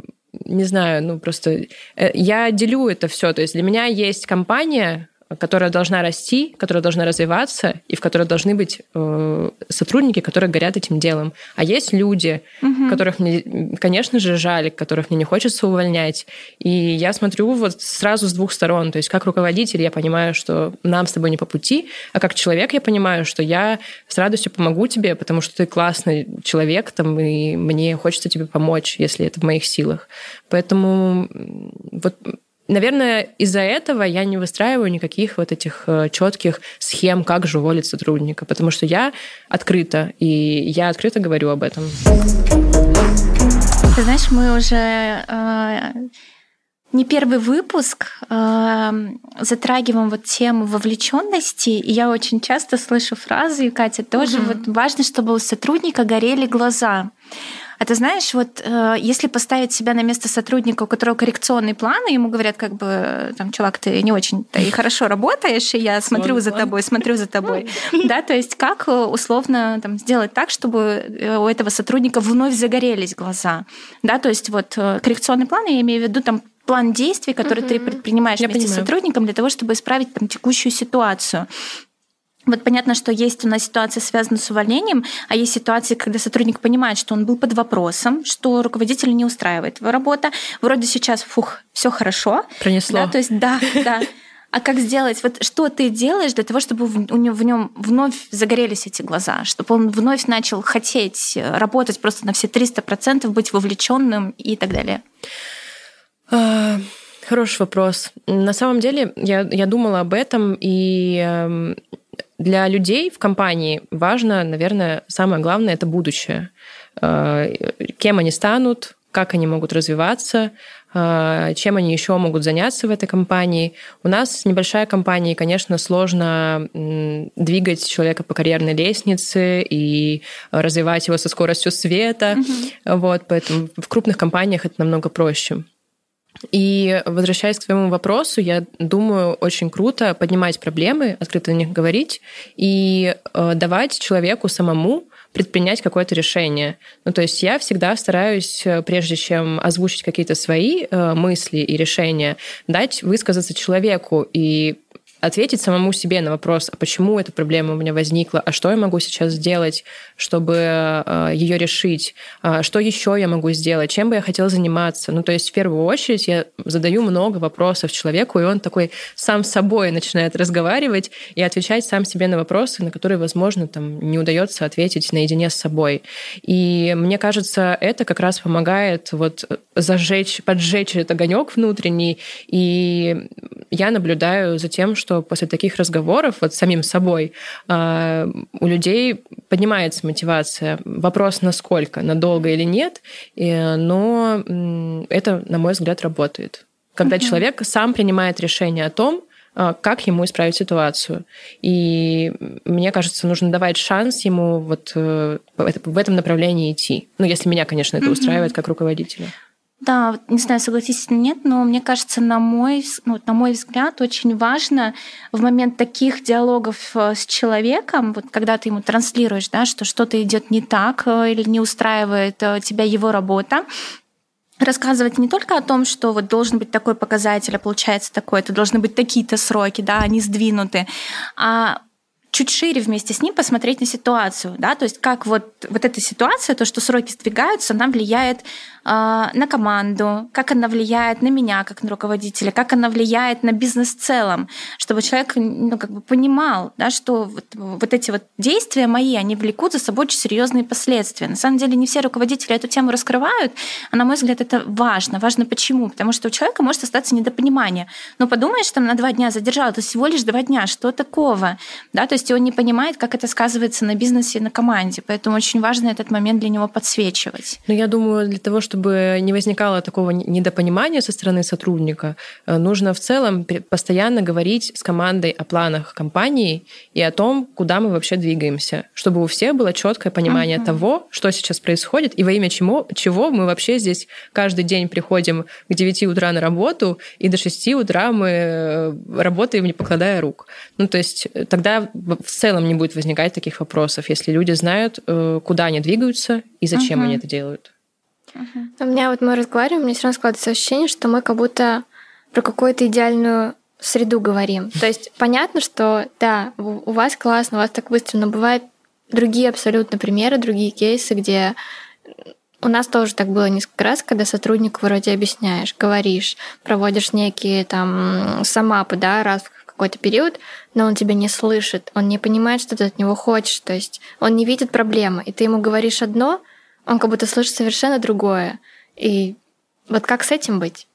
не знаю, ну просто э, я делю это все. То есть для меня есть компания, которая должна расти, которая должна развиваться, и в которой должны быть э, сотрудники, которые горят этим делом. А есть люди, угу. которых мне, конечно же, жаль, которых мне не хочется увольнять. И я смотрю вот сразу с двух сторон. То есть как руководитель я понимаю, что нам с тобой не по пути, а как человек я понимаю, что я с радостью помогу тебе, потому что ты классный человек, там, и мне хочется тебе помочь, если это в моих силах. Поэтому вот Наверное, из-за этого я не выстраиваю никаких вот этих э, четких схем, как же уволить сотрудника, потому что я открыта, и я открыто говорю об этом. Ты знаешь, мы уже э, не первый выпуск э, затрагиваем вот тему вовлеченности, и я очень часто слышу фразы, и Катя тоже, угу. вот важно, чтобы у сотрудника горели глаза. А ты знаешь, вот э, если поставить себя на место сотрудника, у которого коррекционный план, и ему говорят, как бы, там, чувак, ты не очень-то и хорошо работаешь, и я смотрю за тобой, смотрю за тобой. [LAUGHS] Да, то есть как э, условно там, сделать так, чтобы э, у этого сотрудника вновь загорелись глаза. Да, то есть вот коррекционный план, я имею в виду там план действий, который угу. ты предпринимаешь я вместе понимаю. с сотрудником для того, чтобы исправить там, текущую ситуацию. Вот понятно, что есть у нас ситуация, связанная с увольнением, а есть ситуации, когда сотрудник понимает, что он был под вопросом, что руководителя не устраивает его работа. Вроде сейчас, фух, все хорошо. Пронесло. Да, то есть, да, да. А как сделать? Вот что ты делаешь для того, чтобы в нем вновь загорелись эти глаза, чтобы он вновь начал хотеть работать просто на все 300%, быть вовлеченным и так далее? А, хороший вопрос. На самом деле я, я думала об этом, и эм, для людей в компании важно, наверное, самое главное это будущее. Э, кем они станут, как они могут развиваться, э, чем они еще могут заняться в этой компании. У нас небольшая компания, и, конечно, сложно двигать человека по карьерной лестнице и развивать его со скоростью света. Mm-hmm. Вот, поэтому в крупных компаниях это намного проще. И возвращаясь к твоему вопросу, я думаю, очень круто поднимать проблемы, открыто о них говорить и э, давать человеку самому предпринять какое-то решение. Ну, то есть я всегда стараюсь, э, прежде чем озвучить какие-то свои э, мысли и решения, дать высказаться человеку и ответить самому себе на вопрос, а почему эта проблема у меня возникла, а что я могу сейчас сделать, чтобы э, ее решить, а что еще я могу сделать, чем бы я хотела заниматься. Ну, то есть в первую очередь я задаю много вопросов человеку, и он такой сам с собой начинает разговаривать и отвечать сам себе на вопросы, на которые, возможно, там не удается ответить наедине с собой. И мне кажется, это как раз помогает вот зажечь, поджечь этот огонек внутренний. И я наблюдаю за тем, что после таких разговоров вот с самим собой а, у людей поднимается мотивация. Вопрос, насколько, надолго или нет, но это, на мой взгляд, работает. Когда угу. человек сам принимает решение о том, а, как ему исправить ситуацию. И мне кажется, нужно давать шанс ему вот э, в этом направлении идти. Ну, если меня, конечно, это устраивает как руководителя. Да, не знаю, согласитесь или нет, но мне кажется, на мой, ну, на мой взгляд, очень важно в момент таких диалогов э, с человеком, вот когда ты ему транслируешь, да, что что-то идет не так э, или не устраивает э, тебя его работа, рассказывать не только о том, что вот должен быть такой показатель, а получается такой, это должны быть такие-то сроки, да, они сдвинуты, а чуть шире вместе с ним посмотреть на ситуацию, да, то есть как вот, вот эта ситуация, то, что сроки сдвигаются, она влияет а, на команду, как она влияет на меня как на руководителя, как она влияет на бизнес в целом, чтобы человек ну, как бы понимал, да, что вот, вот эти вот действия мои, они влекут за собой очень серьезные последствия. На самом деле не все руководители эту тему раскрывают, а на мой взгляд это важно. Важно почему? Потому что у человека может остаться недопонимание. Но подумаешь, там на два дня задержал, это всего лишь два дня, что такого? Да, то есть он не понимает, как это сказывается на бизнесе и на команде. Поэтому очень важно этот момент для него подсвечивать. Ну, я думаю, для того, чтобы чтобы не возникало такого недопонимания со стороны сотрудника, э, нужно в целом постоянно говорить с командой о планах компании и о том, куда мы вообще двигаемся, чтобы у всех было четкое понимание uh-huh. того, что сейчас происходит и во имя чему, чего мы вообще здесь каждый день приходим к 9 утра на работу и до 6 утра мы э, работаем, не покладая рук. Ну, то есть э, тогда в целом не будет возникать таких вопросов, если люди знают, куда они двигаются и зачем uh-huh. они это делают. Uh-huh. У меня вот мы разговариваем, у меня все равно складывается ощущение, что мы как будто про какую-то идеальную среду говорим. [LAUGHS] То есть понятно, что да, у вас классно, у вас так быстро, но бывают другие абсолютно примеры, другие кейсы, где у нас тоже так было несколько раз, когда сотруднику вроде объясняешь, говоришь, проводишь некие там самапы, да, раз в какой-то период, но он тебя не слышит, он не понимает, что ты от него хочешь, то есть он не видит проблемы, и ты ему говоришь одно, он как будто слышит совершенно другое. И вот как с этим быть?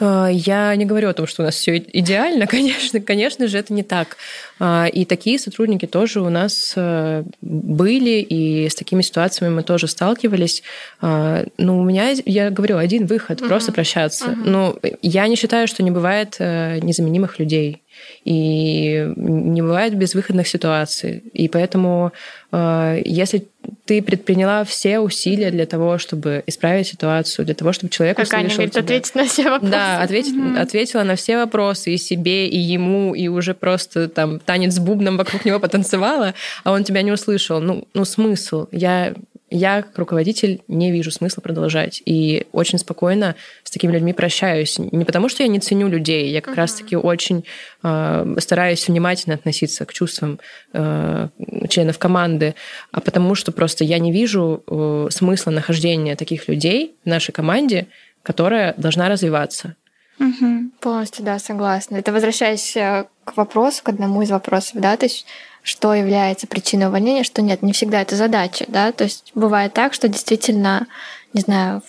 А, я не говорю о том, что у нас все идеально, [LAUGHS] конечно, конечно же, это не так. А, и такие сотрудники тоже у нас э, были, и с такими ситуациями мы тоже сталкивались. А, Но ну, у меня, я говорю, один выход, угу. просто прощаться. Угу. Ну, я не считаю, что не бывает э, незаменимых людей и не бывает безвыходных ситуаций. И поэтому, э, если ты предприняла все усилия для того, чтобы исправить ситуацию, для того, чтобы человек как Аня говорит, тебя. ответить на все вопросы. Да, ответить, mm-hmm. ответила на все вопросы и себе, и ему, и уже просто там танец с бубном вокруг него потанцевала, а он тебя не услышал. Ну, ну смысл? Я я, как руководитель, не вижу смысла продолжать. И очень спокойно с такими людьми прощаюсь. Не потому, что я не ценю людей, я как uh-huh. раз-таки очень э, стараюсь внимательно относиться к чувствам э, членов команды, а потому что просто я не вижу э, смысла нахождения таких людей в нашей команде, которая должна развиваться. Угу. Полностью, да, согласна. Это возвращаясь э, к вопросу, к одному из вопросов, да, то есть что является причиной увольнения, что нет, не всегда это задача, да, то есть бывает так, что действительно, не знаю,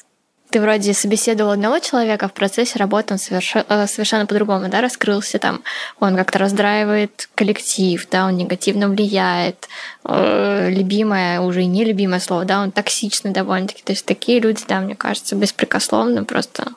ты вроде собеседовал одного человека, в процессе работы он совершенно, э, совершенно по-другому, да, раскрылся там, он как-то раздраивает коллектив, да, он негативно влияет, э, любимое, уже и нелюбимое слово, да, он токсичный довольно-таки, то есть такие люди, да, мне кажется, беспрекословно просто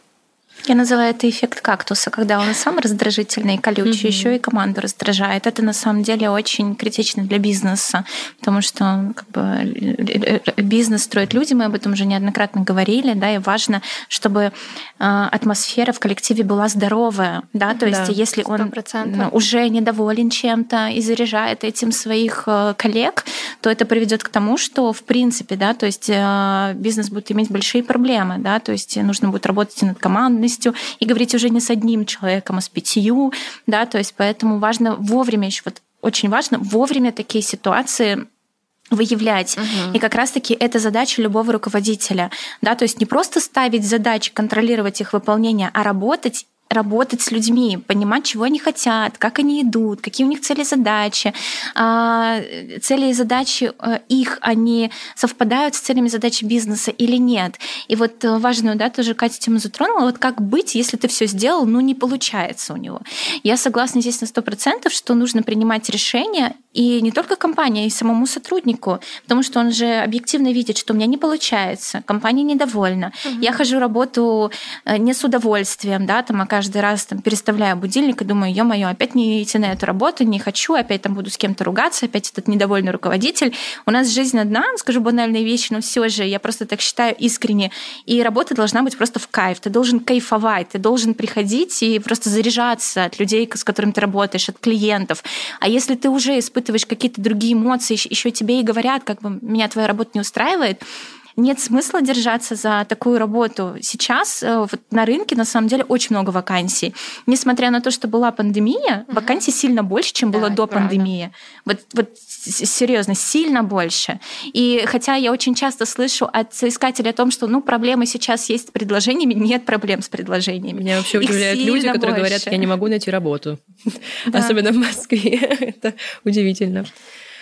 я называю это эффект кактуса, когда он сам раздражительный и колючий, mm-hmm. еще и команду раздражает. Это на самом деле очень критично для бизнеса, потому что как бы, бизнес строят люди, мы об этом уже неоднократно говорили, да, и важно, чтобы а, атмосфера в коллективе была здоровая, да, то есть да, если 100%. он уже недоволен чем-то и заряжает этим своих э, коллег, то это приведет к тому, что в принципе, да, то есть э, бизнес будет иметь большие проблемы, да, то есть нужно будет работать над командой полностью и говорить уже не с одним человеком, а с пятью, да, то есть поэтому важно вовремя еще вот очень важно вовремя такие ситуации выявлять. Угу. И как раз-таки это задача любого руководителя. Да? То есть не просто ставить задачи, контролировать их выполнение, а работать работать с людьми, понимать, чего они хотят, как они идут, какие у них цели и задачи. А, цели и задачи э, их, они совпадают с целями задачи бизнеса или нет. И вот э, важную, да, тоже Катя тему затронула, вот как быть, если ты все сделал, но не получается у него. Я согласна здесь на сто процентов, что нужно принимать решения и не только компания, и самому сотруднику, потому что он же объективно видит, что у меня не получается, компания недовольна. Угу. Я хожу работу э, не с удовольствием, да, там, окажется каждый раз там переставляю будильник и думаю, ё-моё, опять не идти на эту работу, не хочу, опять там буду с кем-то ругаться, опять этот недовольный руководитель. У нас жизнь одна, скажу банальные вещи, но все же я просто так считаю искренне. И работа должна быть просто в кайф. Ты должен кайфовать, ты должен приходить и просто заряжаться от людей, с которыми ты работаешь, от клиентов. А если ты уже испытываешь какие-то другие эмоции, еще тебе и говорят, как бы меня твоя работа не устраивает, нет смысла держаться за такую работу. Сейчас э, вот на рынке на самом деле очень много вакансий. Несмотря на то, что была пандемия, угу. вакансий сильно больше, чем да, было до правда. пандемии. Вот, вот серьезно, сильно больше. И хотя я очень часто слышу от соискателей о том, что ну, проблемы сейчас есть с предложениями, нет проблем с предложениями. Меня вообще Их удивляют люди, которые больше. говорят, я не могу найти работу. Да. Особенно в Москве. [LAUGHS] Это удивительно.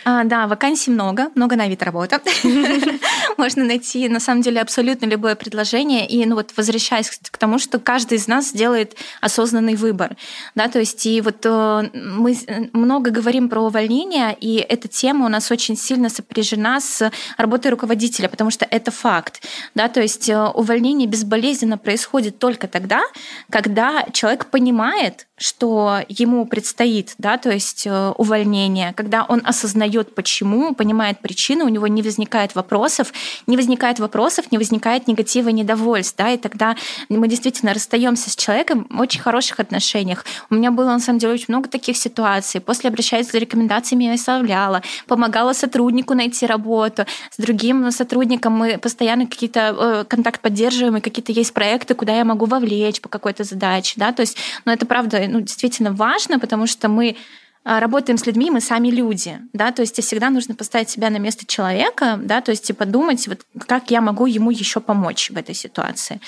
А, да, вакансий много, много на вид работы. [LAUGHS] Можно найти, на самом деле, абсолютно любое предложение. И ну, вот возвращаясь к тому, что каждый из нас делает осознанный выбор. Да, то есть и вот э, мы много говорим про увольнение, и эта тема у нас очень сильно сопряжена с работой руководителя, потому что это факт. Да, то есть э, увольнение безболезненно происходит только тогда, когда человек понимает, что ему предстоит, да, то есть э, увольнение, когда он осознает, почему, понимает причины, у него не возникает вопросов, не возникает вопросов, не возникает негатива и недовольств, да, и тогда мы действительно расстаемся с человеком в очень хороших отношениях. У меня было, на самом деле, очень много таких ситуаций. После обращаясь за рекомендациями, я оставляла, помогала сотруднику найти работу. С другим сотрудником мы постоянно какие-то э, контакт поддерживаем, и какие-то есть проекты, куда я могу вовлечь по какой-то задаче, да, то есть, ну, это правда ну, действительно важно, потому что мы а, работаем с людьми, мы сами люди, да, то есть всегда нужно поставить себя на место человека, да, то есть и подумать, вот как я могу ему еще помочь в этой ситуации.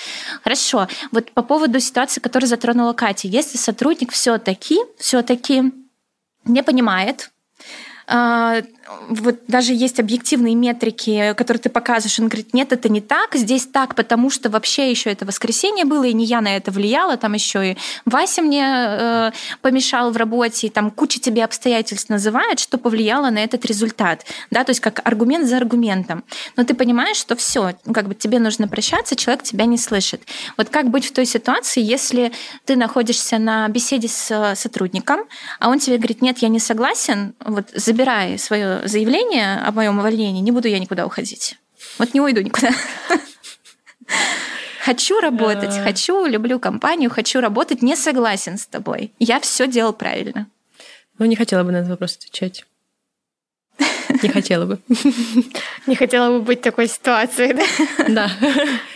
Хорошо, вот по поводу ситуации, которую затронула Катя, если сотрудник все-таки, все-таки не понимает, а, вот даже есть объективные метрики, которые ты показываешь, он говорит, нет, это не так, здесь так, потому что вообще еще это воскресенье было, и не я на это влияла, там еще и Вася мне э, помешал в работе, и там куча тебе обстоятельств называет, что повлияло на этот результат, да, то есть как аргумент за аргументом. Но ты понимаешь, что все, как бы тебе нужно прощаться, человек тебя не слышит. Вот как быть в той ситуации, если ты находишься на беседе с сотрудником, а он тебе говорит, нет, я не согласен, вот забирай свое заявление о моем увольнении, не буду я никуда уходить. Вот не уйду никуда. Хочу работать, хочу, люблю компанию, хочу работать, не согласен с тобой. Я все делал правильно. Ну, не хотела бы на этот вопрос отвечать. Не хотела бы. [LAUGHS] Не хотела бы быть в такой ситуации, да? Да.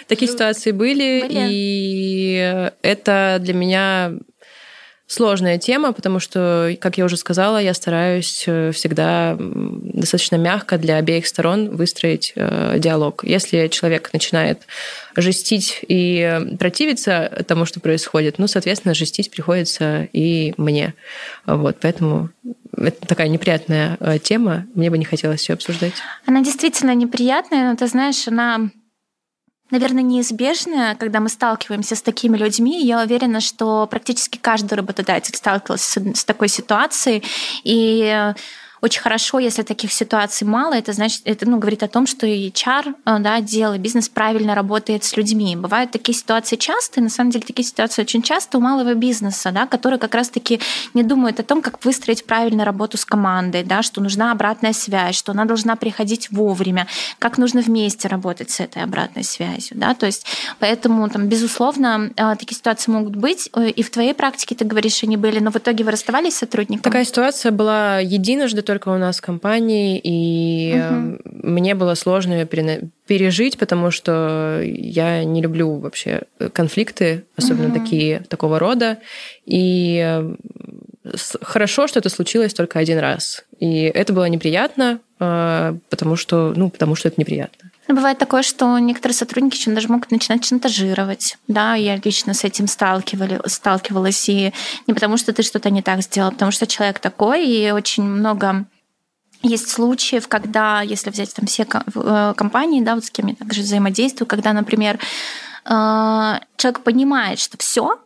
Такие ситуации были, и это для меня сложная тема, потому что, как я уже сказала, я стараюсь э, всегда достаточно мягко для обеих сторон выстроить э, диалог. Если человек начинает жестить и противиться тому, что происходит, ну, соответственно, жестить приходится и мне. Вот, поэтому это такая неприятная э, тема, мне бы не хотелось ее обсуждать. Она действительно неприятная, но ты знаешь, она наверное, неизбежное, когда мы сталкиваемся с такими людьми. Я уверена, что практически каждый работодатель сталкивался с такой ситуацией. И очень хорошо, если таких ситуаций мало, это значит, это ну, говорит о том, что HR, э, да, отдел, и бизнес правильно работает с людьми. Бывают такие ситуации часто, и на самом деле такие ситуации очень часто у малого бизнеса, да, которые как раз-таки не думают о том, как выстроить правильно работу с командой, да, что нужна обратная связь, что она должна приходить вовремя, как нужно вместе работать с этой обратной связью. Да, то есть поэтому, там, безусловно, э, такие ситуации могут быть, э, и в твоей практике, ты говоришь, они были, но в итоге вы расставались с сотрудником? Такая ситуация была единожды только у нас в компании, и угу. мне было сложно ее пережить, потому что я не люблю вообще конфликты, особенно угу. такие такого рода. И э, хорошо, что это случилось только один раз. И это было неприятно, э, потому что, ну, потому что это неприятно. Бывает такое, что некоторые сотрудники даже могут начинать шантажировать. Да, я лично с этим сталкивали, сталкивалась. И не потому, что ты что-то не так сделал, а потому что человек такой, и очень много есть случаи, когда, если взять там все э, компании, да, вот с кем я также взаимодействую, когда, например, э, человек понимает, что все,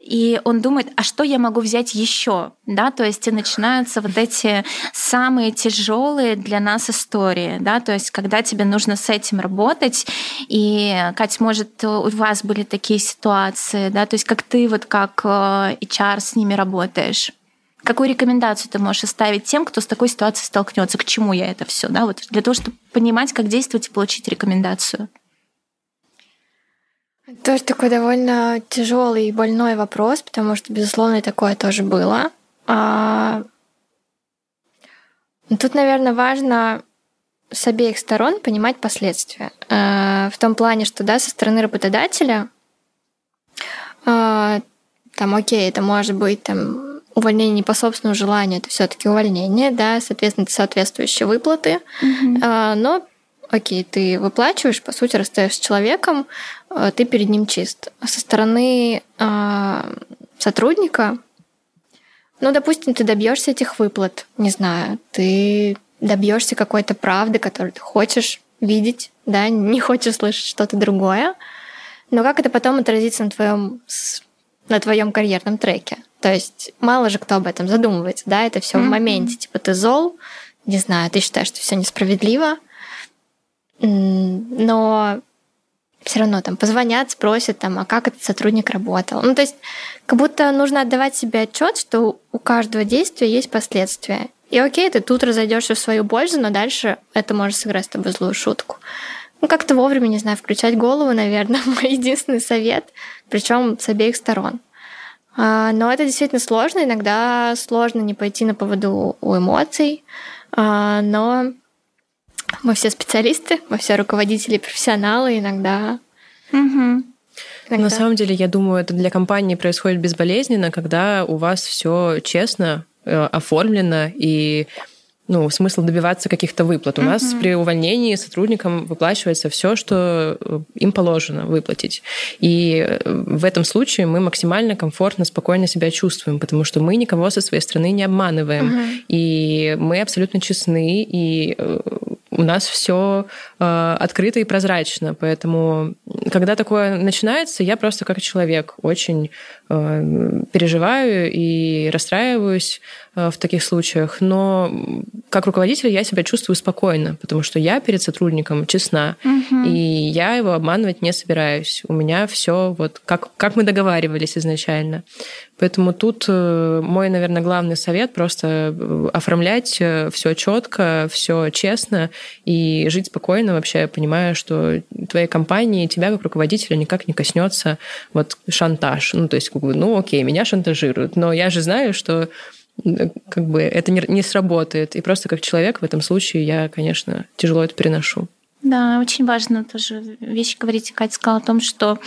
и он думает, а что я могу взять еще, да, то есть и начинаются вот эти самые тяжелые для нас истории, да, то есть когда тебе нужно с этим работать, и, Кать, может, у вас были такие ситуации, да, то есть как ты вот как э, HR с ними работаешь? Какую рекомендацию ты можешь оставить тем, кто с такой ситуацией столкнется? К чему я это все, да, вот для того, чтобы понимать, как действовать и получить рекомендацию? Тоже такой довольно тяжелый и больной вопрос, потому что, безусловно, и такое тоже было. А... Тут, наверное, важно с обеих сторон понимать последствия. А, в том плане, что да, со стороны работодателя, а, там, окей, это может быть там увольнение не по собственному желанию, это все-таки увольнение, да, соответственно, это соответствующие выплаты. Mm-hmm. Но окей, ты выплачиваешь, по сути, расстаешься с человеком, э, ты перед ним чист. А со стороны э, сотрудника, ну, допустим, ты добьешься этих выплат, не знаю, ты добьешься какой-то правды, которую ты хочешь видеть, да, не хочешь слышать что-то другое. Но как это потом отразится на твоем на твоем карьерном треке? То есть мало же кто об этом задумывается, да, это все mm-hmm. в моменте. Типа ты зол, не знаю, ты считаешь, что все несправедливо, но все равно там позвонят, спросят, там, а как этот сотрудник работал. Ну, то есть как будто нужно отдавать себе отчет, что у каждого действия есть последствия. И окей, ты тут разойдешься в свою пользу, но дальше это может сыграть с тобой злую шутку. Ну, как-то вовремя, не знаю, включать голову, наверное, [LAUGHS] мой единственный совет, причем с обеих сторон. А, но это действительно сложно, иногда сложно не пойти на поводу у эмоций, а, но мы все специалисты, мы все руководители, профессионалы иногда. Угу. Иногда. На самом деле, я думаю, это для компании происходит безболезненно, когда у вас все честно э, оформлено и ну, смысл добиваться каких-то выплат. У mm-hmm. нас при увольнении сотрудникам выплачивается все, что э, им положено выплатить. И э, в этом случае мы максимально комфортно, спокойно себя чувствуем, потому что мы никого со своей стороны не обманываем. Mm-hmm. И мы абсолютно честны, и у нас все э, открыто и прозрачно. Поэтому, когда такое начинается, я просто как человек очень переживаю и расстраиваюсь э, в таких случаях. Но как руководитель я себя чувствую спокойно, потому что я перед сотрудником честна, угу. и я его обманывать не собираюсь. У меня все вот как, как мы договаривались изначально. Поэтому тут э, мой, наверное, главный совет просто э, оформлять э, все четко, все честно и жить спокойно, вообще понимая, что твоей компании, тебя как руководителя никак не коснется вот шантаж. Ну, то есть, как бы, ну, окей, меня шантажируют, но я же знаю, что как бы это не, не сработает. И просто как человек в этом случае я, конечно, тяжело это переношу. Да, очень важно тоже вещь говорить. Катя сказала о том, что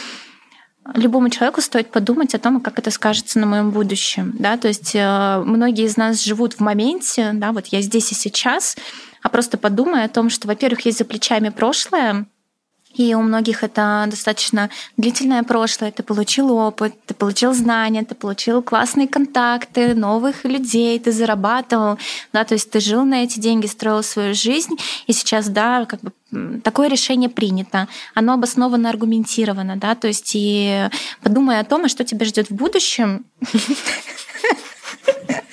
любому человеку стоит подумать о том, как это скажется на моем будущем. Да? То есть э, многие из нас живут в моменте, да, вот я здесь и сейчас, а просто подумай о том, что, во-первых, есть за плечами прошлое, и у многих это достаточно длительное прошлое. Ты получил опыт, ты получил знания, ты получил классные контакты, новых людей, ты зарабатывал, да, то есть ты жил на эти деньги, строил свою жизнь, и сейчас, да, как бы такое решение принято, оно обосновано, аргументировано, да, то есть и подумай о том, а что тебя ждет в будущем. [LAUGHS]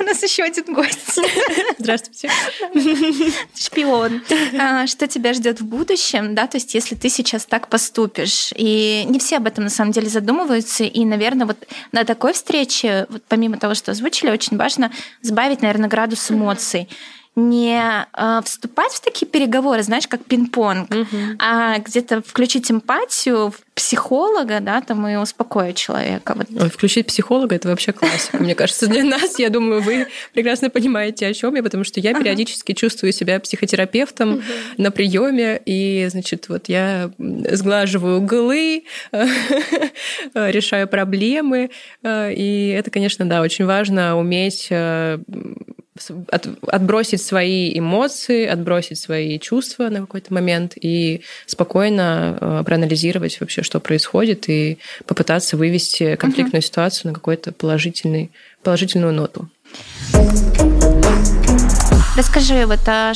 У нас еще один гость. [LAUGHS] Здравствуйте. [LAUGHS] Шпион. А, что тебя ждет в будущем, да, то есть если ты сейчас так поступишь. И не все об этом на самом деле задумываются. И, наверное, вот на такой встрече, вот помимо того, что озвучили, очень важно сбавить, наверное, градус эмоций не э, вступать в такие переговоры, знаешь, как пинг-понг, угу. а где-то включить эмпатию в психолога, да, там и успокоить человека. Вот. Ой, включить психолога это вообще классика, мне кажется, для нас. Я думаю, вы прекрасно понимаете, о чем я, потому что я периодически чувствую себя психотерапевтом на приеме, и, значит, вот я сглаживаю углы, [LAUGHS] решаю проблемы, э, и это, конечно, да, очень важно уметь э, от, отбросить свои эмоции, отбросить свои чувства на какой-то момент и спокойно э, проанализировать вообще, что происходит, и попытаться вывести конфликтную угу. ситуацию на положительный, положительную ноту. Расскажи, вот, а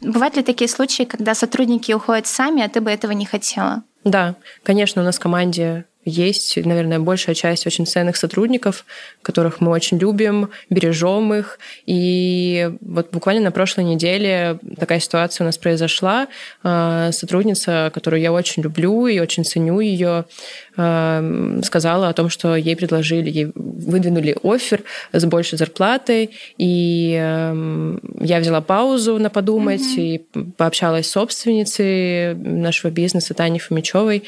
бывают ли такие случаи, когда сотрудники уходят сами, а ты бы этого не хотела? Да, конечно, у нас в команде есть, наверное, большая часть очень ценных сотрудников, которых мы очень любим, бережем их. И вот буквально на прошлой неделе такая ситуация у нас произошла. А, сотрудница, которую я очень люблю и очень ценю ее, а, сказала о том, что ей предложили, ей выдвинули офер с большей зарплатой, и я взяла паузу на подумать mm-hmm. и пообщалась с собственницей нашего бизнеса Таней Фомичевой.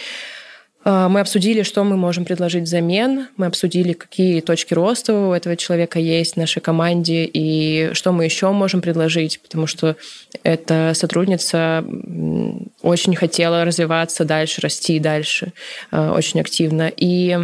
А, мы обсудили, что мы можем предложить взамен. Мы обсудили, какие точки роста у этого человека есть в нашей команде и что мы еще можем предложить, потому что эта сотрудница очень хотела развиваться дальше, расти дальше а, очень активно. И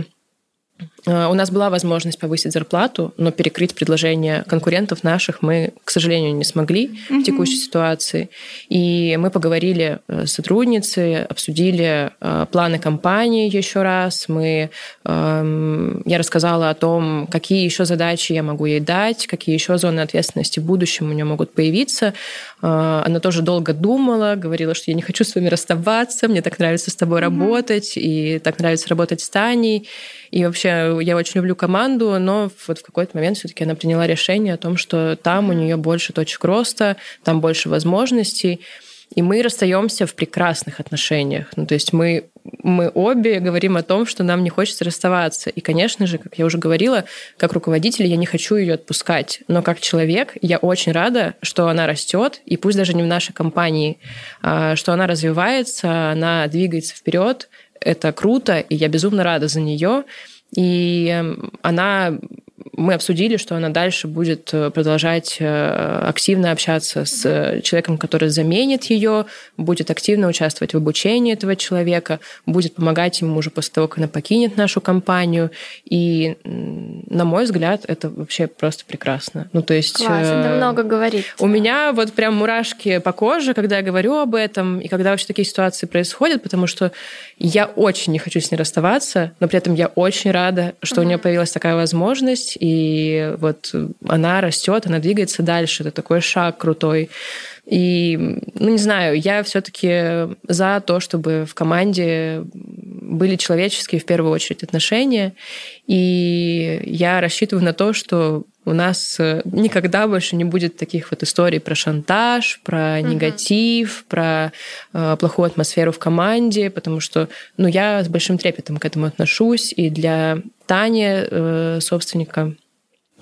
у нас была возможность повысить зарплату, но перекрыть предложения конкурентов наших мы, к сожалению, не смогли mm-hmm. в текущей ситуации. И мы поговорили э, с сотрудницей, обсудили э, планы компании еще раз. Мы, эм, я рассказала о том, какие еще задачи я могу ей дать, какие еще зоны ответственности в будущем у нее могут появиться. Она тоже долго думала, говорила, что я не хочу с вами расставаться, мне так нравится с тобой mm-hmm. работать, и так нравится работать с Таней. И вообще я очень люблю команду, но вот в какой-то момент все-таки она приняла решение о том, что там у нее больше точек роста, там больше возможностей. И мы расстаемся в прекрасных отношениях. Ну, то есть мы, мы обе говорим о том, что нам не хочется расставаться. И, конечно же, как я уже говорила, как руководитель я не хочу ее отпускать. Но как человек я очень рада, что она растет, и пусть даже не в нашей компании, а, что она развивается, она двигается вперед, это круто, и я безумно рада за нее. И эм, она мы обсудили, что она дальше будет э, продолжать э, активно общаться с э, человеком, который заменит ее, будет активно участвовать в обучении этого человека, будет помогать ему уже после того, как она покинет нашу компанию. И, на мой взгляд, это вообще просто прекрасно. Ну, то есть... Класс, это много говорит. У меня вот прям мурашки по коже, когда я говорю об этом, и когда вообще такие ситуации происходят, потому что я очень не хочу с ней расставаться, но при этом я очень рада, что mm-hmm. у нее появилась такая возможность, и вот она растет, она двигается дальше. Это такой шаг крутой. И, ну, не знаю, я все-таки за то, чтобы в команде были человеческие, в первую очередь, отношения. И я рассчитываю на то, что у нас никогда больше не будет таких вот историй про шантаж, про угу. негатив, про э, плохую атмосферу в команде, потому что, ну, я с большим трепетом к этому отношусь, и для Тани, э, собственника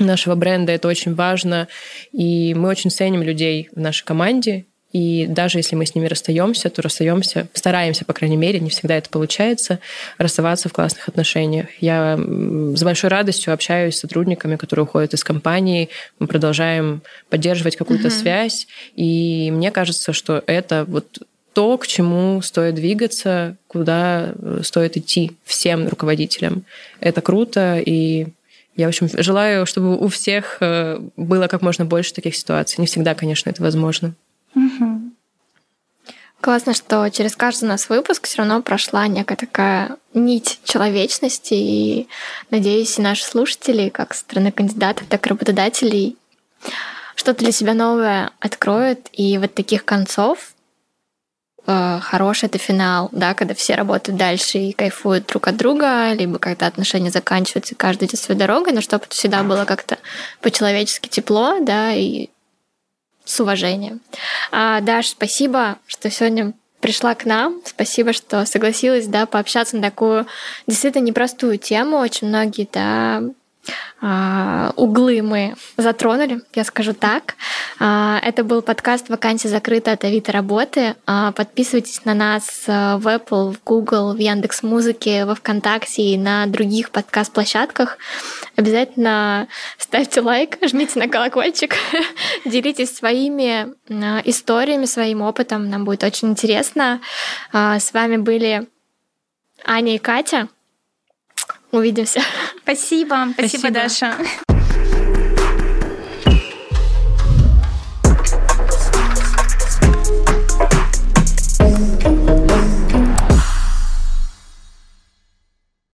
нашего бренда, это очень важно. И мы очень ценим людей в нашей команде. И даже если мы с ними расстаемся, то расстаемся, стараемся, по крайней мере, не всегда это получается, расставаться в классных отношениях. Я с большой радостью общаюсь с сотрудниками, которые уходят из компании, мы продолжаем поддерживать какую-то uh-huh. связь. И мне кажется, что это вот то, к чему стоит двигаться, куда э, стоит идти всем руководителям. Это круто, и я, в общем, желаю, чтобы у всех э, было как можно больше таких ситуаций. Не всегда, конечно, это возможно. Угу. Классно, что через каждый у нас выпуск все равно прошла некая такая нить человечности, и, надеюсь, и наши слушатели, как стороны кандидатов, так и работодателей, что-то для себя новое откроют, и вот таких концов Э, хороший это финал, да, когда все работают дальше и кайфуют друг от друга, либо когда отношения заканчиваются, каждый идет своей дорогой, но чтобы это всегда было как-то по-человечески тепло, да, и с уважением. А, Даш, спасибо, что сегодня пришла к нам. Спасибо, что согласилась, да, пообщаться на такую действительно непростую тему. Очень многие, да, углы мы затронули, я скажу так. А, это был подкаст «Вакансия закрыта» от Авито работы. А, подписывайтесь на нас в Apple, в Google, в Яндекс Музыке, во Вконтакте и на других подкаст-площадках. Обязательно ставьте лайк, [LAUGHS] жмите на колокольчик, [LAUGHS] делитесь своими историями, своим опытом. Нам будет очень интересно. С вами были Аня и Катя. Увидимся. Спасибо. Спасибо, Спасибо. Даша.